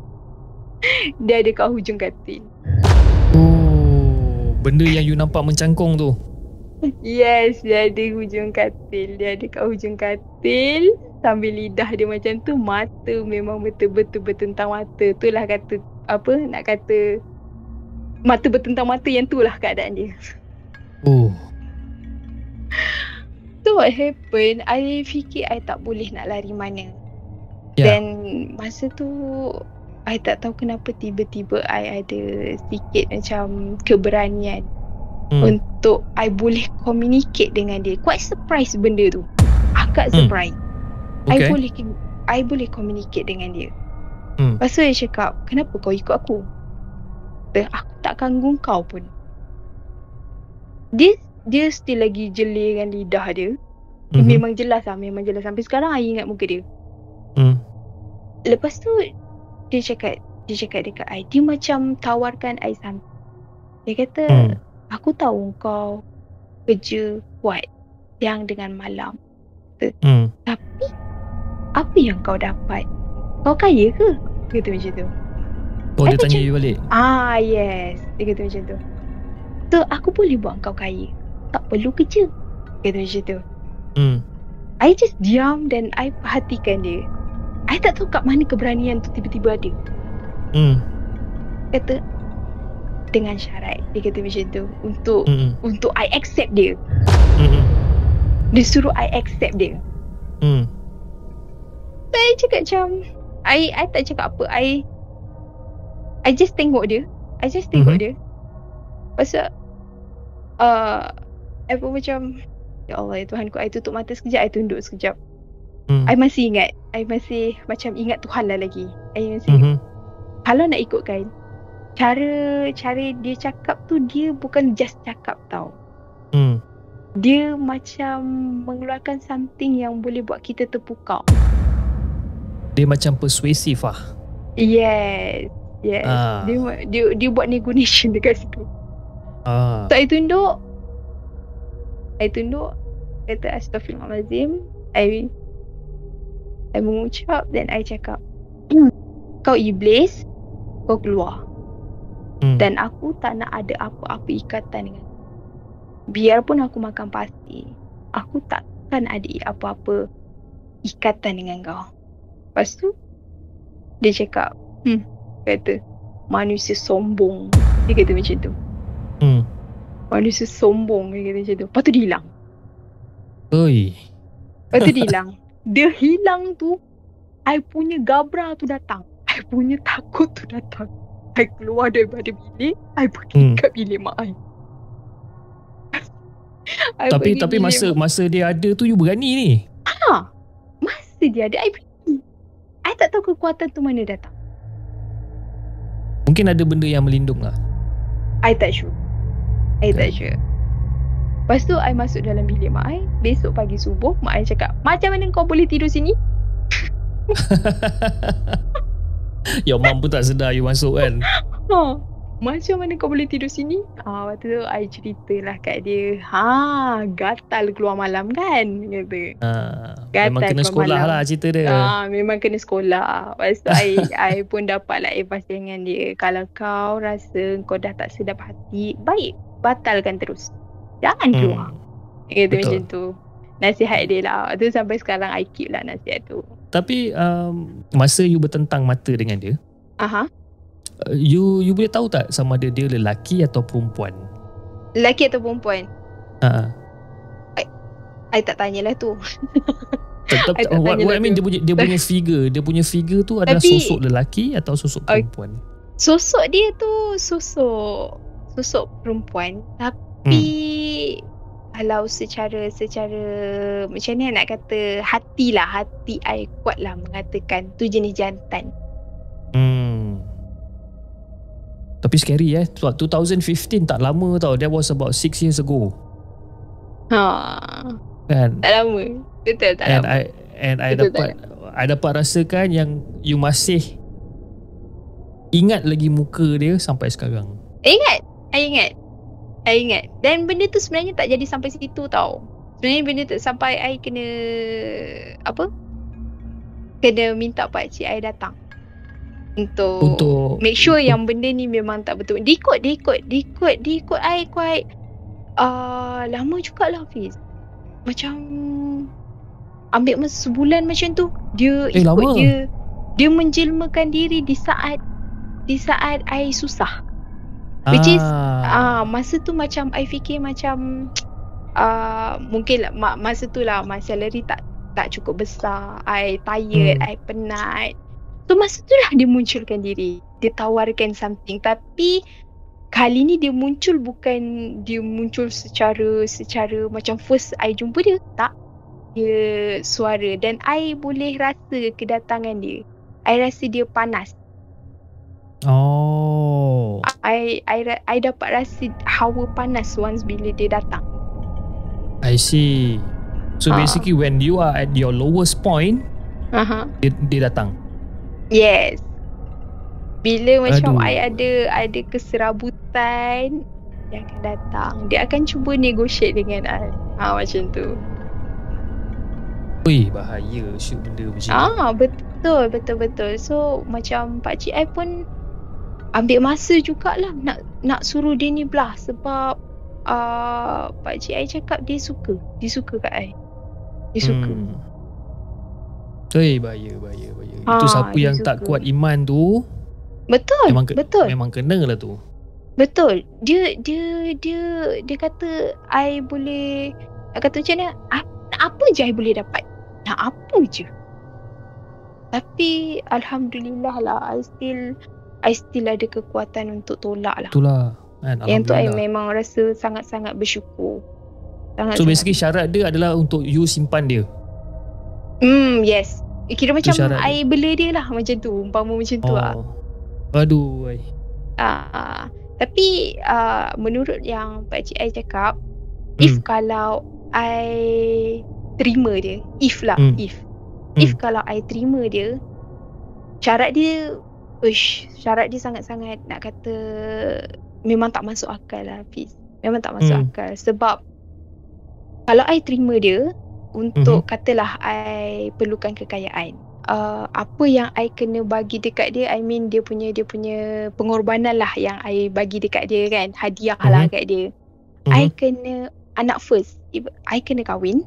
Dia ada kat hujung katil Oh, benda yang you nampak mencangkung tu. Yes Dia ada hujung katil Dia ada kat hujung katil Sambil lidah dia macam tu Mata memang betul-betul bertentang mata Itulah kata Apa nak kata Mata bertentang mata yang tu lah keadaan dia Oh. So what happened I fikir I tak boleh nak lari mana Ya. Dan masa tu I tak tahu kenapa tiba-tiba I ada sedikit macam keberanian Hmm. untuk I boleh communicate dengan dia. Quite surprise benda tu. Agak Hmm. surprise. I Okay. boleh I boleh communicate dengan dia. Hmm. Lepas tu dia cakap, kenapa kau ikut aku? Kata, aku tak ganggu kau pun. Dia dia still lagi jelirkan lidah dia. Mhm. Memang jelas lah, memang jelas. Sampai sekarang I ingat muka dia. Hmm. Lepas tu dia cakap dia cakap dekat I, dia macam tawarkan I something. Dia kata, Hmm. aku tahu kau kerja kuat siang dengan malam. Hmm. Tapi Apa yang kau dapat? Kau kaya ke? Dia kata macam tu. Oh, dia tanya macam- you balik. Ah yes. Dia kata macam tu. So aku boleh buat kau kaya. Tak perlu kerja. Dia kata macam tu. Hmm. I just diam dan I perhatikan dia. I tak tahu kat mana keberanian tu tiba-tiba ada. Hmm. Kata dengan syarat. Dia kata macam tu. Untuk Hmm. untuk I accept dia. Hmm. Dia suruh I accept dia. Hmm. I cakap macam I I tak cakap apa. I I just tengok dia. I just tengok Mhm. dia. Pasal uh, I pun macam Ya Allah ya Tuhanku I tutup mata sekejap I tunduk sekejap Hmm. I masih ingat I masih macam ingat Tuhan lah lagi I masih ingat. Hmm. Kalau nak ikutkan Cara Cara dia cakap tu Dia bukan just cakap tau Hmm. Dia macam Mengeluarkan something Yang boleh buat kita terpukau Dia macam persuasif ah. Yes Yes Ah. dia, dia dia buat negotiation [laughs] dekat situ Ah. So I tunduk I tunduk Kata Astaghfirullahaladzim I I mengucap Dan I cakap "Hmm, Kau iblis Kau keluar Hmm. Dan aku tak nak ada apa-apa ikatan dengan. Biarpun aku makan pasir Aku takkan ada apa-apa Ikatan dengan kau Lepas tu Dia cakap Hmm Kata Manusia sombong Dia kata macam tu Hmm. Manusia sombong Dia kata macam tu Lepas tu dia hilang Oi. Lepas tu dia hilang [laughs] Dia hilang tu I punya gabra tu datang. I punya takut tu datang. I keluar daripada bilik I pergi Hmm. kat bilik mak I, [laughs] I Tapi tapi masa mak- masa dia ada tu you berani ni. ha, Masa dia ada I pergi. I tak tahu kekuatan tu mana datang. Mungkin ada benda yang melindung lah. I tak sure. I tak sure Lepas tu I masuk dalam bilik mak I Besok pagi subuh Mak I cakap Macam mana kau boleh tidur sini [laughs] Your mom pun tak sedar you masuk kan. [laughs] Ha, macam mana kau boleh tidur sini? Ah, waktu tu I ceritalah kat dia. Ha, gatal keluar malam kan? Kata. Ha, Gatal memang kena sekolah malam. lah cerita dia. Ah, memang kena sekolah. Lepas tu I, [laughs] I pun dapat lah advice dengan dia. Kalau kau rasa kau dah tak sedap hati, baik. Batalkan terus. Jangan keluar. Dia kata Hmm. Betul. macam tu. Nasihat dia lah. Tu sampai sekarang I keep lah nasihat tu. Tapi um, masa you bertentang mata dengan dia, Aha. uh, you you boleh tahu tak sama ada dia lelaki atau perempuan? Lelaki atau perempuan? Ha. I tak tanyalah tu. [laughs] Tetap, I tak what, what I lah mean tu. dia punya dia punya [laughs] figure, dia punya figure tu adalah Tapi- sosok lelaki atau sosok perempuan? Sosok dia tu sosok sosok perempuan tapi kalau secara secara macam ni nak kata hati lah hati I kuat lah mengatakan tu jenis jantan. Hmm. Tapi scary eh. Sebab 2015 tak lama tau. That was about 6 years ago. Ha. Kan? Tak lama. Betul tak and lama. I and I Betul dapat I dapat rasakan yang you masih ingat lagi muka dia sampai sekarang. Ingat. I ingat. I ingat. Dan benda tu sebenarnya tak jadi sampai situ tau. Sebenarnya benda tu sampai I kena apa? Kena minta pak cik I datang. Untuk, Untuk make sure yang benda ni memang tak betul. Dia ikut, dia ikut, dia ikut, dia ikut I quite uh, lama jugalah Hafiz. Macam ambil masa sebulan macam tu. Dia Eh, ikut lama. dia dia menjelmakan diri di saat di saat I susah. Which is Ah, masa tu macam I fikir macam [tsk] ah mungkin lah, ma- masa tu lah my salary tak tak cukup besar. I tired, Hmm. I penat. So masa tu lah dia munculkan diri. Dia tawarkan something tapi kali ni dia muncul bukan dia muncul secara secara macam first I jumpa dia tak dia suara dan I boleh rasa kedatangan dia. I rasa dia panas. Oh. I I I dapat rasa hawa panas once bila dia datang. I see. So Ah. basically when you are at your lowest point, Aha. dia, dia datang. Yes. Bila macam Aduh. I ada ada keserabutan, dia akan datang. Dia akan cuba negotiate dengan I. Ha macam tu. Ui, bahaya shoot benda macam ni. Ah, betul, betul, betul. So, macam Pak Cik I pun ambil masa jugalah nak nak suruh dia ni belah sebab uh, Pak Cik I cakap dia suka. Dia suka kat I. Dia suka. Hmm. Ui, bahaya, bahaya, bahaya. Ah, Itu siapa yang tak suka. kuat iman tu, Betul, memang ke, betul. memang kena lah tu. Betul. Dia dia dia dia kata I boleh kata macam mana? "Ap- Nak apa je I boleh dapat? Nak apa je? Tapi alhamdulillah lah I still I still ada kekuatan untuk tolak lah. Itulah. Kan, Yang tu I memang rasa sangat-sangat bersyukur. Sangat So basically syarat dia adalah untuk you simpan dia. Hmm, yes. Kira macam syarat dia. I bela dia lah macam tu. Umpama macam tu lah. Oh. Aduh. Ah, tapi uh, menurut yang Pak Cik I cakap, if Hmm. kalau I terima dia, if lah, Hmm. if. Hmm. If kalau I terima dia, syarat dia, ush, syarat dia sangat-sangat nak kata memang tak masuk akal lah Hafiz. Memang tak masuk Hmm. akal sebab kalau I terima dia untuk katalah I perlukan kekayaan. Uh, apa yang I kena bagi dekat dia I mean dia punya dia punya pengorbanan lah yang I bagi dekat dia kan hadiah lah Mhm. kat dia Mhm. I kena anak first I kena kahwin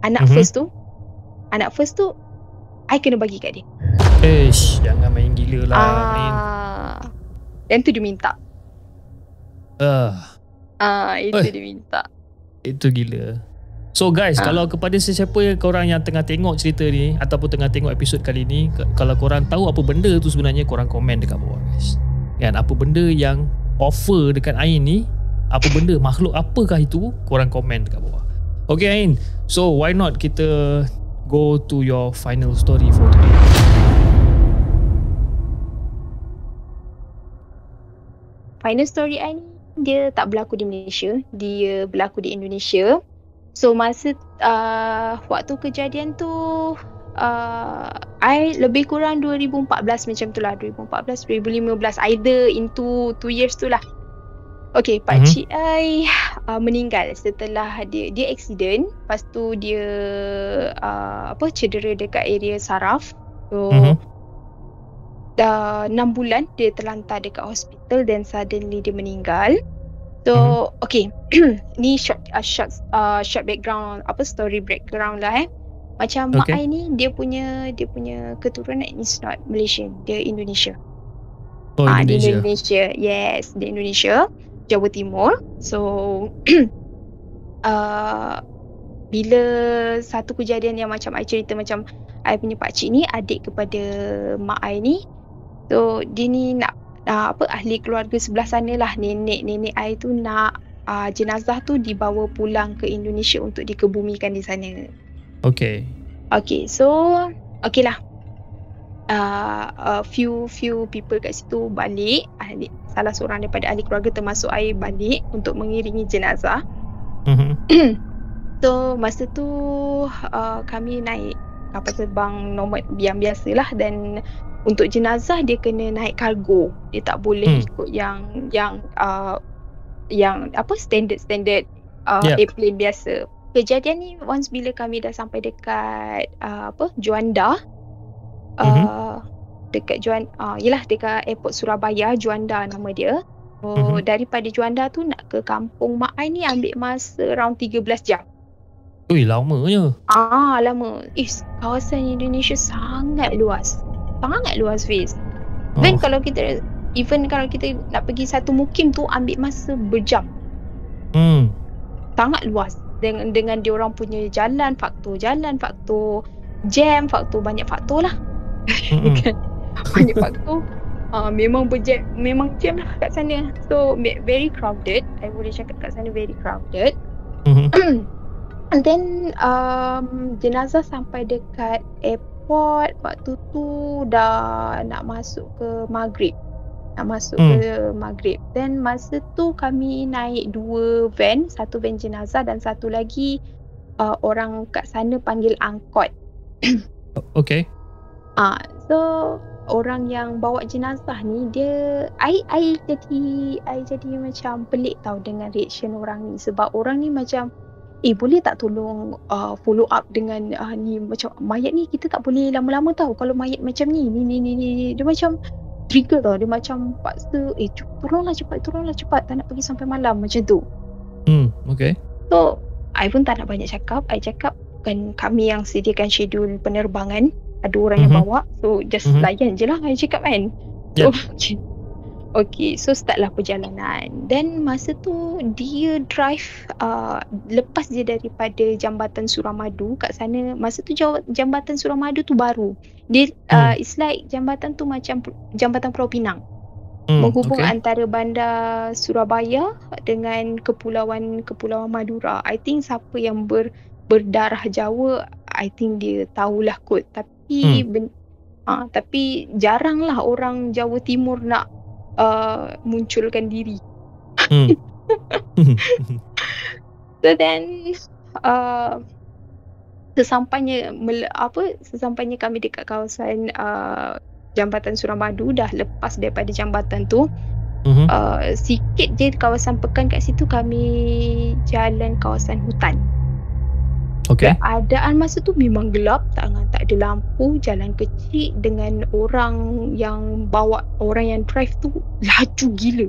anak Mhm. first tu anak first tu I kena bagi kat dia Ish, jangan main gila lah. Main. ah dan tu dia minta Ah, ah itu Oi. dia minta itu gila. So guys, Ah. kalau kepada sesiapa yang korang yang tengah tengok cerita ni ataupun tengah tengok episod kali ni, kalau korang tahu apa benda tu sebenarnya korang komen dekat bawah guys. Kan apa benda yang offer dekat Ain ni, apa benda makhluk apakah itu, korang komen dekat bawah. Okay Ain, so why not kita go to your final story for today. Final story I ni dia tak berlaku di Malaysia, dia berlaku di Indonesia. So masa uh, waktu kejadian tu uh, I lebih kurang 2014 macam tu lah 2014 2015 either into 2 years tu lah. Okay, Pak Mhm. Cik I uh, meninggal setelah dia dia accident, lepas tu dia uh, apa cedera dekat area saraf. So Mhm. Dah 6 bulan dia terlantar dekat hospital dan suddenly dia meninggal. So, Mhm. okay. [clears throat] ni short uh, short uh, short background apa story background lah eh. Macam mak Okay. I ni dia punya dia punya keturunan is not Malaysian, dia Indonesia. Oh Ah, Indonesia. Indonesia. Yes, di Indonesia, Jawa Timur. So [clears throat] uh, bila satu kejadian yang macam I cerita macam I punya pak cik ni adik kepada mak I ni. So dia ni nak uh, apa ahli keluarga sebelah sana lah nenek-nenek I tu nak uh, jenazah tu dibawa pulang ke Indonesia untuk dikebumikan di sana. Okay. Okay, so okay lah. Uh, a few few people kat situ balik ahli, salah seorang daripada ahli keluarga termasuk I balik untuk mengiringi jenazah Mhm. [clears throat] so masa tu uh, kami naik kapal terbang normal yang biasalah dan untuk jenazah dia kena naik kargo dia tak boleh Hmm. ikut yang yang uh, yang apa standard standard uh, Yeah. airplane biasa kejadian ni once bila kami dah sampai dekat uh, apa Juanda uh, dekat Juan uh, yelah dekat airport Surabaya Juanda nama dia so Mhm. daripada Juanda tu nak ke kampung mak I ni ambil masa around 13 jam Ui, lamanya. Ah, lama. Is, kawasan Indonesia sangat luas. Sangat luas, Fiz. Oh. Even kalau kita even kalau kita nak pergi satu mukim tu ambil masa berjam. Hmm. Sangat luas. Dengan dengan dia orang punya jalan, faktor jalan, faktor jam, faktor banyak faktor lah. [laughs] Kan? banyak faktor. Uh, memang berjam, memang jam lah kat sana. So, very crowded. I boleh cakap kat sana very crowded. Mhm. [clears throat] And then um, jenazah sampai dekat airport waktu tu dah nak masuk ke maghrib. Nak masuk Hmm. ke maghrib. Then masa tu kami naik dua van, satu van jenazah dan satu lagi uh, orang kat sana panggil angkot. [coughs] Okay. Ah, so orang yang bawa jenazah ni dia I I jadi I jadi macam pelik tau dengan reaction orang ni sebab orang ni macam eh boleh tak tolong uh, follow up dengan uh, ni? Macam mayat ni kita tak boleh lama-lama tahu kalau mayat macam ni ni ni ni, ni. dia macam trigger tau. Dia macam paksa eh tolonglah cepat tolonglah cepat. Tak nak pergi sampai malam. Macam tu. Hmm, okay. so I pun tak nak banyak cakap. I cakap kan kami yang sediakan schedule penerbangan ada orang yang Mhm. bawa. So just Mhm. layan je lah I cakap kan. So [laughs] Okay, so startlah perjalanan. Then masa tu dia drive uh, lepas dia daripada jambatan Suramadu kat sana. Masa tu jambatan Suramadu tu baru. Dia uh, it's like jambatan tu macam jambatan Pulau Pinang. Hmm, menghubung okay. antara bandar Surabaya dengan kepulauan Kepulauan Madura. I think siapa yang ber, berdarah Jawa, I think dia tahulah kot. Tapi Hmm. ben, uh, tapi jaranglah orang Jawa Timur nak uh, munculkan diri. Hmm. [laughs] So then uh, sesampainya apa sesampainya kami dekat kawasan uh, jambatan Suramadu dah lepas daripada jambatan tu Mhm. uh, sikit je kawasan pekan kat situ kami jalan kawasan hutan. Okay. Keadaan masa tu memang gelap, tak tak ada lampu, jalan kecil dengan orang yang bawa orang yang drive tu laju gila.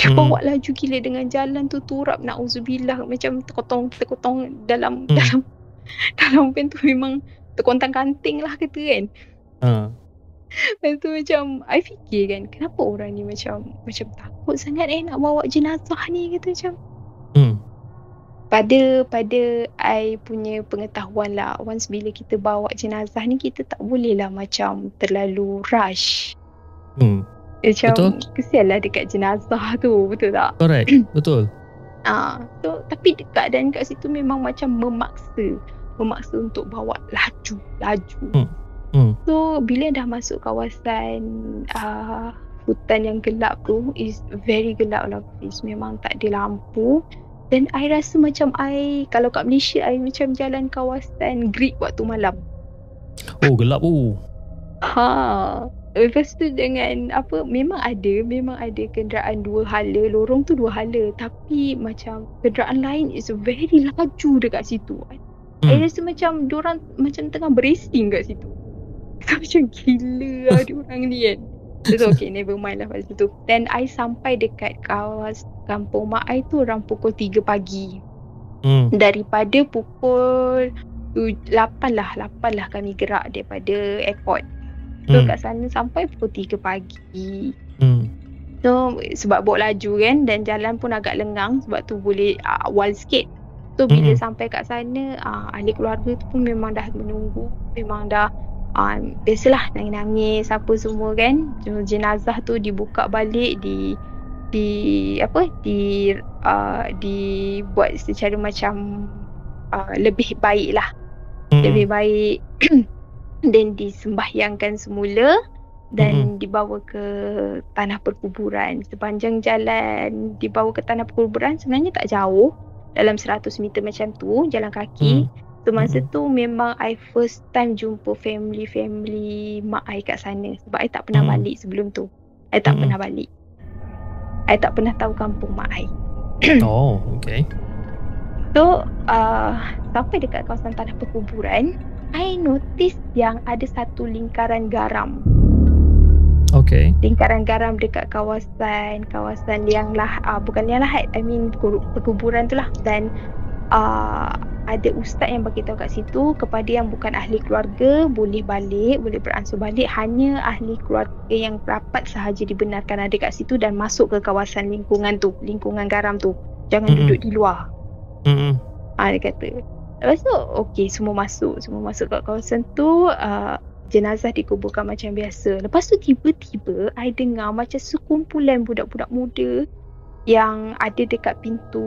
Dia Hmm. bawa laju gila dengan jalan tu turap nauzubillah macam terkotong terkotong dalam Hmm. dalam [laughs] dalam pen tu memang terkontang-kanting lah kata kan. Ha. Lepas tu macam I fikir kan kenapa orang ni macam macam takut sangat eh nak bawa jenazah ni kata macam Hmm. Pada pada I punya pengetahuan lah once bila kita bawa jenazah ni kita tak boleh lah macam terlalu rush Hmm. macam Betul. kesianlah dekat jenazah tu betul tak Correct. [clears throat] Betul. ah so tapi keadaan kat situ memang macam memaksa memaksa untuk bawa laju laju Hmm. so bila dah masuk kawasan uh, hutan yang gelap tu is very gelap lah Fiz. memang tak ada lampu dan I rasa macam I kalau kat Malaysia I macam jalan kawasan Greek waktu malam Oh, gelap oh. ha lepas tu dengan apa memang ada memang ada kenderaan dua hala lorong tu dua hala tapi macam kenderaan lain is very laju dekat situ I Hmm. rasa macam diorang macam tengah beracing kat situ. So, [laughs] macam gila lah diorang ni kan. So, okay, [laughs] never mind lah pasal tu. Then, I sampai dekat kawas kampung mak I tu orang pukul 3 pagi. Hmm. Daripada pukul tu- 8 lah, 8 lah kami gerak daripada airport. So, Hmm. kat sana sampai pukul 3 pagi. Hmm. So sebab bawa laju kan dan jalan pun agak lengang sebab tu boleh uh, awal sikit. So bila Mm-mm. sampai kat sana uh, ahli keluarga tu pun memang dah menunggu. Memang dah uh, biasalah nangis-nangis apa semua kan. So, jenazah tu dibuka balik di di apa di uh, dibuat secara macam uh, lebih baik lah Hmm. lebih baik [clears throat] dan disembahyangkan semula dan dibawa ke tanah perkuburan sepanjang jalan dibawa ke tanah perkuburan sebenarnya tak jauh dalam 100 meter macam tu jalan kaki Hmm. so masa Mm-mm. tu memang I first time jumpa family-family mak I kat sana sebab I tak pernah Hmm. balik sebelum tu I tak Mm-mm. pernah balik I tak pernah tahu kampung mak I [coughs] Oh, okay. So uh, sampai dekat kawasan tanah perkuburan I notice yang ada satu lingkaran garam Okay. Lingkaran garam dekat kawasan Kawasan yang lah uh, Bukan yang lahat I mean perkuburan tu lah Dan uh, Ada ustaz yang beritahu kat situ Kepada yang bukan ahli keluarga Boleh balik Boleh beransur balik Hanya ahli keluarga yang rapat sahaja dibenarkan ada kat situ Dan masuk ke kawasan lingkungan tu Lingkungan garam tu Jangan Mm-mm. duduk di luar Hmm. Ah dia kata. Lepas tu okey semua masuk, semua masuk kat kawasan tu uh, jenazah dikuburkan macam biasa. Lepas tu tiba-tiba I dengar macam sekumpulan budak-budak muda yang ada dekat pintu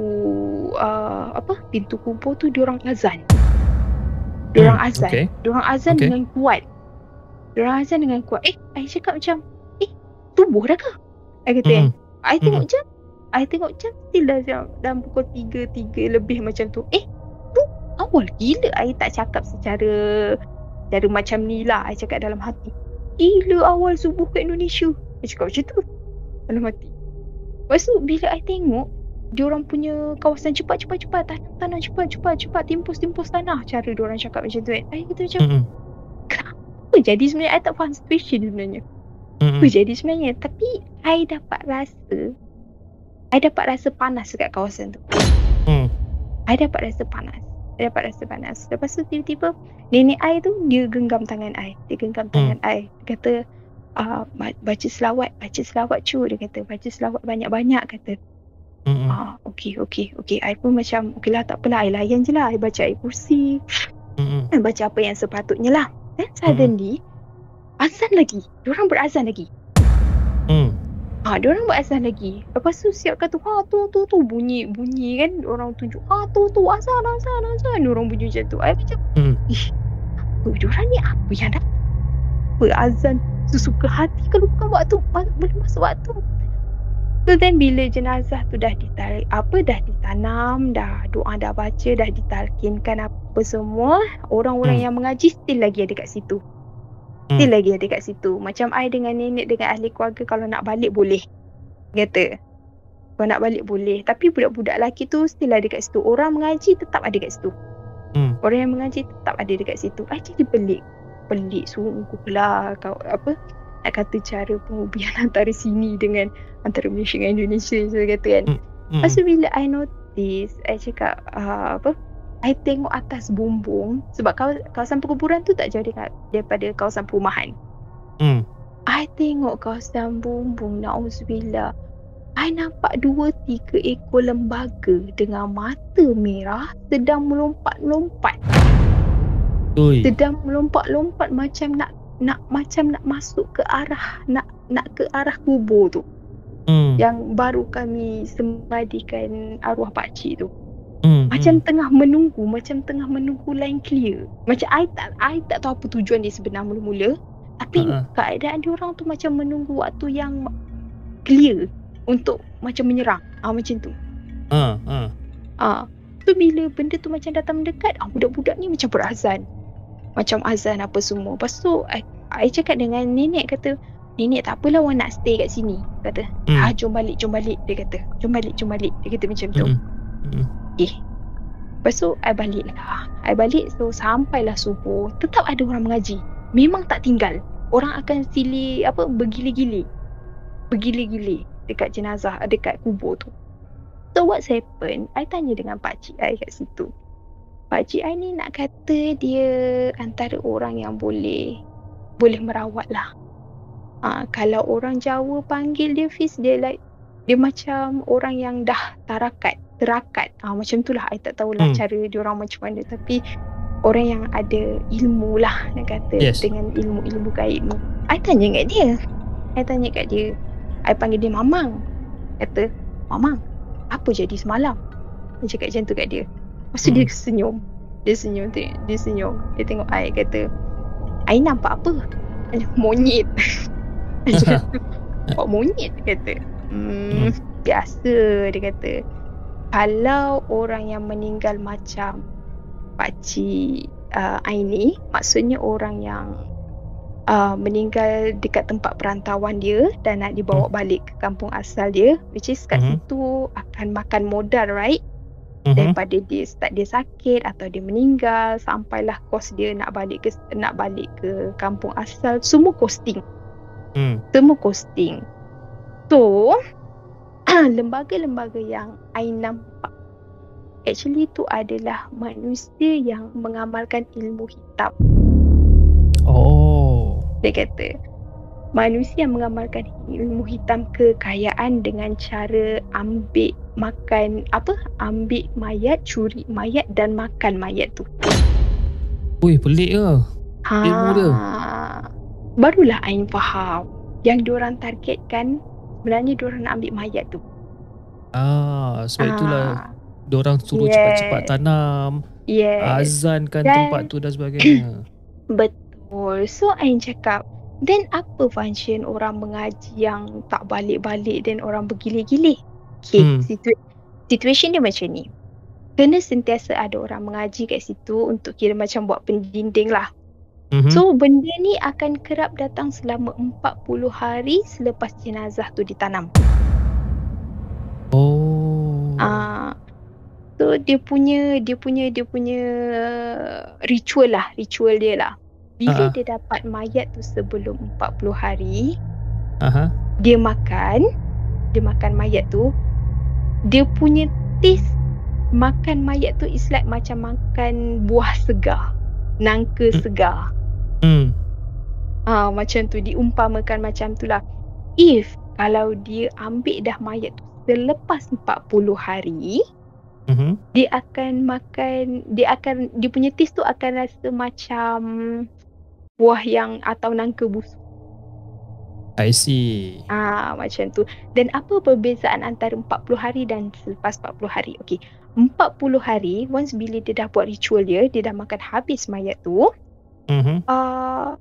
uh, apa pintu kubur tu diorang azan. Diorang Hmm, azan. okay. Diorang azan Okay. dengan kuat. Diorang azan dengan kuat. Eh, I cakap macam, eh, tubuh dah ke? I kata. Hmm. I tengok jam. I tengok jam still dah jam dalam pukul 3 3 lebih macam tu. Eh, tu awal gila I tak cakap secara secara macam ni lah. I cakap dalam hati. Gila awal subuh kat Indonesia. I cakap macam tu. Dalam hati. Lepas tu bila I tengok diorang punya kawasan cepat cepat cepat tanam tanam cepat cepat cepat timpus timpus tanah cara diorang cakap macam tu kan? I kata macam Mm-mm. apa jadi sebenarnya I tak faham situation sebenarnya? Mm-mm. apa jadi sebenarnya? Tapi I dapat rasa I dapat rasa panas dekat kawasan tu. Mm. I dapat rasa panas. I dapat rasa panas. Lepas tu tiba-tiba nenek I tu dia genggam tangan I. Dia genggam tangan I. Dia kata uh, baca selawat baca selawat cu dia kata baca selawat banyak-banyak kata Mm-mm. Ah, okey, okey, okey. I pun macam, okey lah, tak apalah. I layan je lah. I baca ayat kursi. Mm-mm. I baca apa yang sepatutnya lah. Then suddenly, azan lagi. Diorang berazan lagi. Mm. Ha, diorang berazan lagi. Lepas tu siap kata, ha tu, tu, tu. Bunyi, bunyi kan. Orang tunjuk, ha tu, tu. Azan, azan, azan. Diorang bunyi macam tu. I macam, Mm. ih, apa diorang ni apa yang dah apa azan. Sesuka hati kalau bukan waktu belum masuk waktu. So then bila jenazah tu dah ditarik apa dah ditanam dah doa dah baca dah ditalkinkan apa semua orang-orang Hmm. yang mengaji still lagi ada kat situ. Hmm. still lagi ada kat situ. Macam I dengan nenek dengan ahli keluarga kalau nak balik boleh. Kata. Kalau nak balik boleh. Tapi budak-budak lelaki tu still ada kat situ. Orang mengaji tetap ada kat situ. Hmm. orang yang mengaji tetap ada dekat situ. I jadi pelik pelik sungguh lah kau apa nak kata cara pengubian [laughs] antara sini dengan antara Malaysia dengan Indonesia saya kata kan. Mm. Lepas tu bila I notice, I cakap uh, apa, I tengok atas bumbung sebab kaw- kawasan perkuburan tu tak jauh dekat daripada kawasan perumahan. Mm. I tengok kawasan bumbung, na'udzubillah. I nampak dua tiga ekor lembaga dengan mata merah sedang melompat-lompat. Ui. sedang melompat-lompat macam nak nak macam nak masuk ke arah nak nak ke arah kubur tu Mm. yang baru kami semadikan arwah pak cik tu Mm. macam tengah menunggu macam tengah menunggu line clear macam I tak I tak tahu apa tujuan dia sebenar mula-mula tapi Ha-ha. keadaan dia orang tu macam menunggu waktu yang clear untuk macam menyerang ah macam tu Ha, ha. Ah, tu bila benda tu macam datang mendekat, ah budak-budak ni macam berazan. Macam azan apa semua. Lepas tu I, I cakap dengan nenek kata, "Nenek tak apalah orang nak stay kat sini." Kata, Mm. "Ah, jom balik, jom balik." Dia kata, "Jom balik, jom balik." Dia kata macam tu. Mm. Eh. Lepas tu I balik lah. I balik so sampailah subuh, tetap ada orang mengaji. Memang tak tinggal. Orang akan silih apa bergili-gili. Bergili-gili dekat jenazah, dekat kubur tu. So what's happen? I tanya dengan pakcik I kat situ. Pakcik I ni nak kata dia antara orang yang boleh boleh merawat lah. Ha, kalau orang Jawa panggil dia Fiz, dia like dia macam orang yang dah tarakat, terakat. Ah ha, macam tu lah. I tak tahulah Hmm. hmm. cara dia orang macam mana. Tapi orang yang ada ilmu lah nak kata. Yes. Dengan ilmu-ilmu gaib ni. I tanya kat dia. I tanya kat dia. I panggil dia Mamang. Kata, Mamang, apa jadi semalam? Dia cakap macam tu kat dia. Lepas tu Hmm. dia senyum. Dia senyum tu. Dia senyum. Dia tengok I kata, I nampak apa? Monyet. [laughs] Nampak monyet dia kata. Hmm, biasa dia kata. Kalau orang yang meninggal macam pakcik uh, Aini, maksudnya orang yang uh, meninggal dekat tempat perantauan dia dan nak dibawa balik ke kampung asal dia, which is kat Mhm. situ akan makan modal, right? Mhm. daripada dia start dia sakit atau dia meninggal sampailah kos dia nak balik ke nak balik ke kampung asal semua costing Mm. semua costing so [clears throat] lembaga-lembaga yang I nampak actually tu adalah manusia yang mengamalkan ilmu hitam Oh. dia kata manusia yang mengamalkan ilmu hitam kekayaan dengan cara ambil makan apa ambil mayat curi mayat dan makan mayat tu Ui, pelik ke? ha Ilmu dia. barulah Ain faham yang diorang targetkan sebenarnya diorang nak ambil mayat tu Ah, sebab itulah Ah, diorang suruh Yes. cepat-cepat tanam, yes azankan Dan- tempat tu dan sebagainya. [coughs] Betul. So Ain cakap, then apa function orang mengaji yang tak balik-balik dan orang bergilir-gilir? Okay, Hmm. situ- situation dia macam ni. Kena sentiasa ada orang mengaji kat situ untuk kira macam buat pendinding lah. Mhm. So benda ni akan kerap datang selama 40 hari selepas jenazah tu ditanam. oh. Ah, so dia punya dia punya dia punya ritual lah, ritual dia lah. Bila Ah. dia dapat mayat tu sebelum 40 hari, Aha. dia makan, dia makan mayat tu, dia punya taste makan mayat tu is like macam makan buah segar, nangka Hmm. segar. Hmm. Ah macam tu diumpamakan macam tu lah. If kalau dia ambil dah mayat tu selepas 40 hari, Mhm. dia akan makan dia akan dia punya taste tu akan rasa macam buah yang atau nangka busuk. I see. Ah macam tu. Dan apa perbezaan antara 40 hari dan selepas 40 hari? Okey. 40 hari once bila dia dah buat ritual dia, dia dah makan habis mayat tu, Mhm. uh,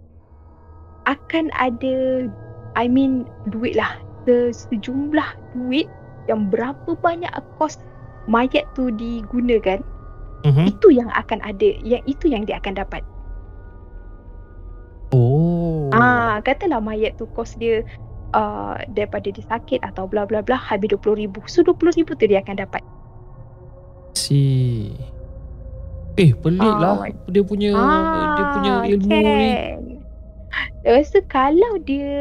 akan ada I mean duit lah se- sejumlah duit yang berapa banyak kos mayat tu digunakan Mhm. itu yang akan ada yang itu yang dia akan dapat Oh. ah katalah mayat tu kos dia uh, daripada dia sakit atau bla bla bla habis 20000 so 20000 tu dia akan dapat See. Eh, pelik Ah, lah my- dia punya dia punya Ah, ilmu ni. kan. Rasa kalau dia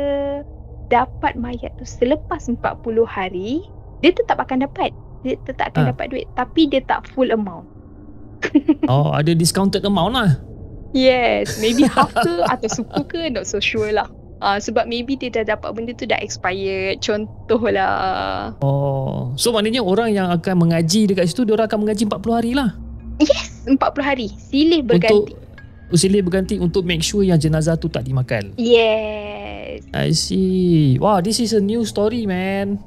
dapat mayat tu selepas 40 hari, dia tetap akan dapat. Dia tetap akan Ah. dapat duit tapi dia tak full amount. [laughs] Oh, ada discounted amount lah. Yes, [laughs] maybe half ke atau suku ke not so sure lah. Ah sebab maybe dia dah dapat benda tu dah expired. Contohlah. Oh. So maknanya orang yang akan mengaji dekat situ dia orang akan mengaji 40 hari lah. Yes, 40 hari. Silih berganti. Untuk silih berganti untuk make sure yang jenazah tu tak dimakan. Yes. I see. Wow, this is a new story, man.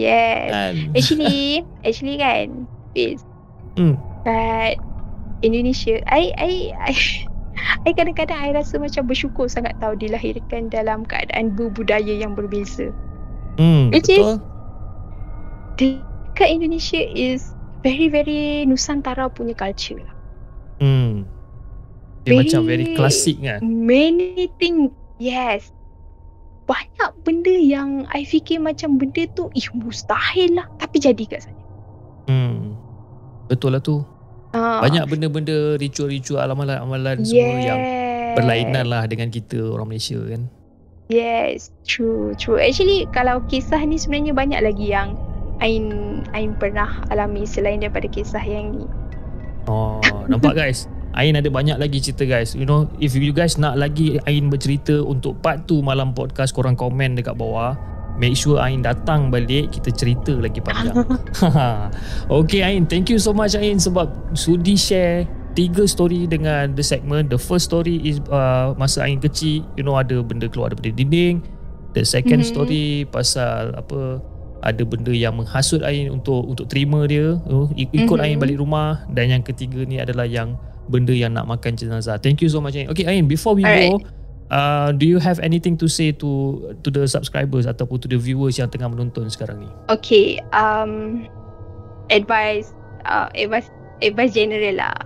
Yes. Kan? Actually, [laughs] actually kan, Fiz, Hmm. kat Indonesia, I, I, I, I kadang-kadang I rasa macam bersyukur sangat tahu dilahirkan dalam keadaan berbudaya yang berbeza. Hmm, Which is- betul. Dekat Indonesia is very very Nusantara punya culture lah. Hmm. Dia Very- macam very klasik kan. Many thing, yes. Banyak benda yang I fikir macam benda tu, ih mustahil lah. Tapi jadi kat sana. Hmm. Betul lah tu. Ah, Banyak benda-benda ritual-ritual amalan-amalan semua yang yes. berlainan lah dengan kita orang Malaysia kan. Yes, true, true. Actually, kalau kisah ni sebenarnya banyak lagi yang Ain Ain pernah alami selain daripada kisah yang ni. Oh, nampak [laughs] guys? Ain ada banyak lagi cerita guys. You know, if you guys nak lagi Ain bercerita untuk part 2 malam podcast, korang komen dekat bawah. Make sure Ain datang balik, kita cerita lagi panjang. [laughs] okay Ain, thank you so much Ain sebab sudi share tiga story dengan the segment. The first story is uh, masa Ain kecil, you know ada benda keluar daripada dinding. The second Mhm. story pasal apa ada benda yang menghasut Ain untuk untuk terima dia, you know, ik- ikut Mhm. Ain balik rumah dan yang ketiga ni adalah yang benda yang nak makan jenazah. Thank you so much Ain. Okay Ain, before we Alright. go, uh, do you have anything to say to to the subscribers ataupun to the viewers yang tengah menonton sekarang ni? Okay, um, advice, uh, advice, advice general lah.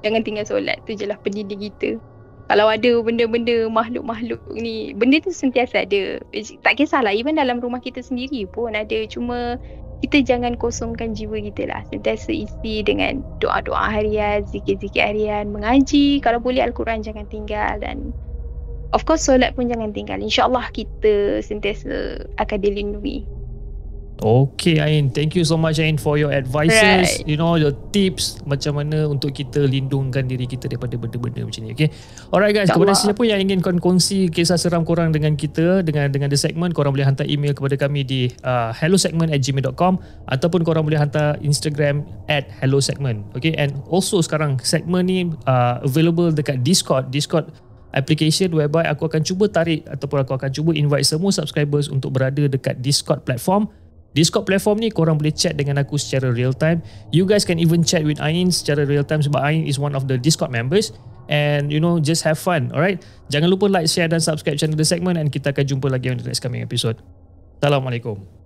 Jangan tinggal solat tu je lah pendidik kita. Kalau ada benda-benda makhluk-makhluk ni, benda tu sentiasa ada. Tak kisahlah, even dalam rumah kita sendiri pun ada. Cuma kita jangan kosongkan jiwa kita lah. Sentiasa isi dengan doa-doa harian, zikir-zikir harian, mengaji. Kalau boleh Al-Quran jangan tinggal dan of course solat pun jangan tinggal. InsyaAllah kita sentiasa akan dilindungi. Okay Ain, thank you so much Ain for your advices, Right. you know your tips macam mana untuk kita lindungkan diri kita daripada benda-benda macam ni. Okay. Alright guys, kepada sesiapa yang ingin kon- kongsi kisah seram korang dengan kita dengan dengan the segment, korang boleh hantar email kepada kami di uh, hellosegment@gmail.com ataupun korang boleh hantar Instagram at hellosegment. Okay, and also sekarang segmen ni uh, available dekat Discord. Discord application whereby aku akan cuba tarik ataupun aku akan cuba invite semua subscribers untuk berada dekat Discord platform Discord platform ni korang boleh chat dengan aku secara real time. You guys can even chat with Ain secara real time sebab Ain is one of the Discord members. And you know, just have fun, alright? Jangan lupa like, share dan subscribe channel The Segment and kita akan jumpa lagi on the next coming episode. Assalamualaikum.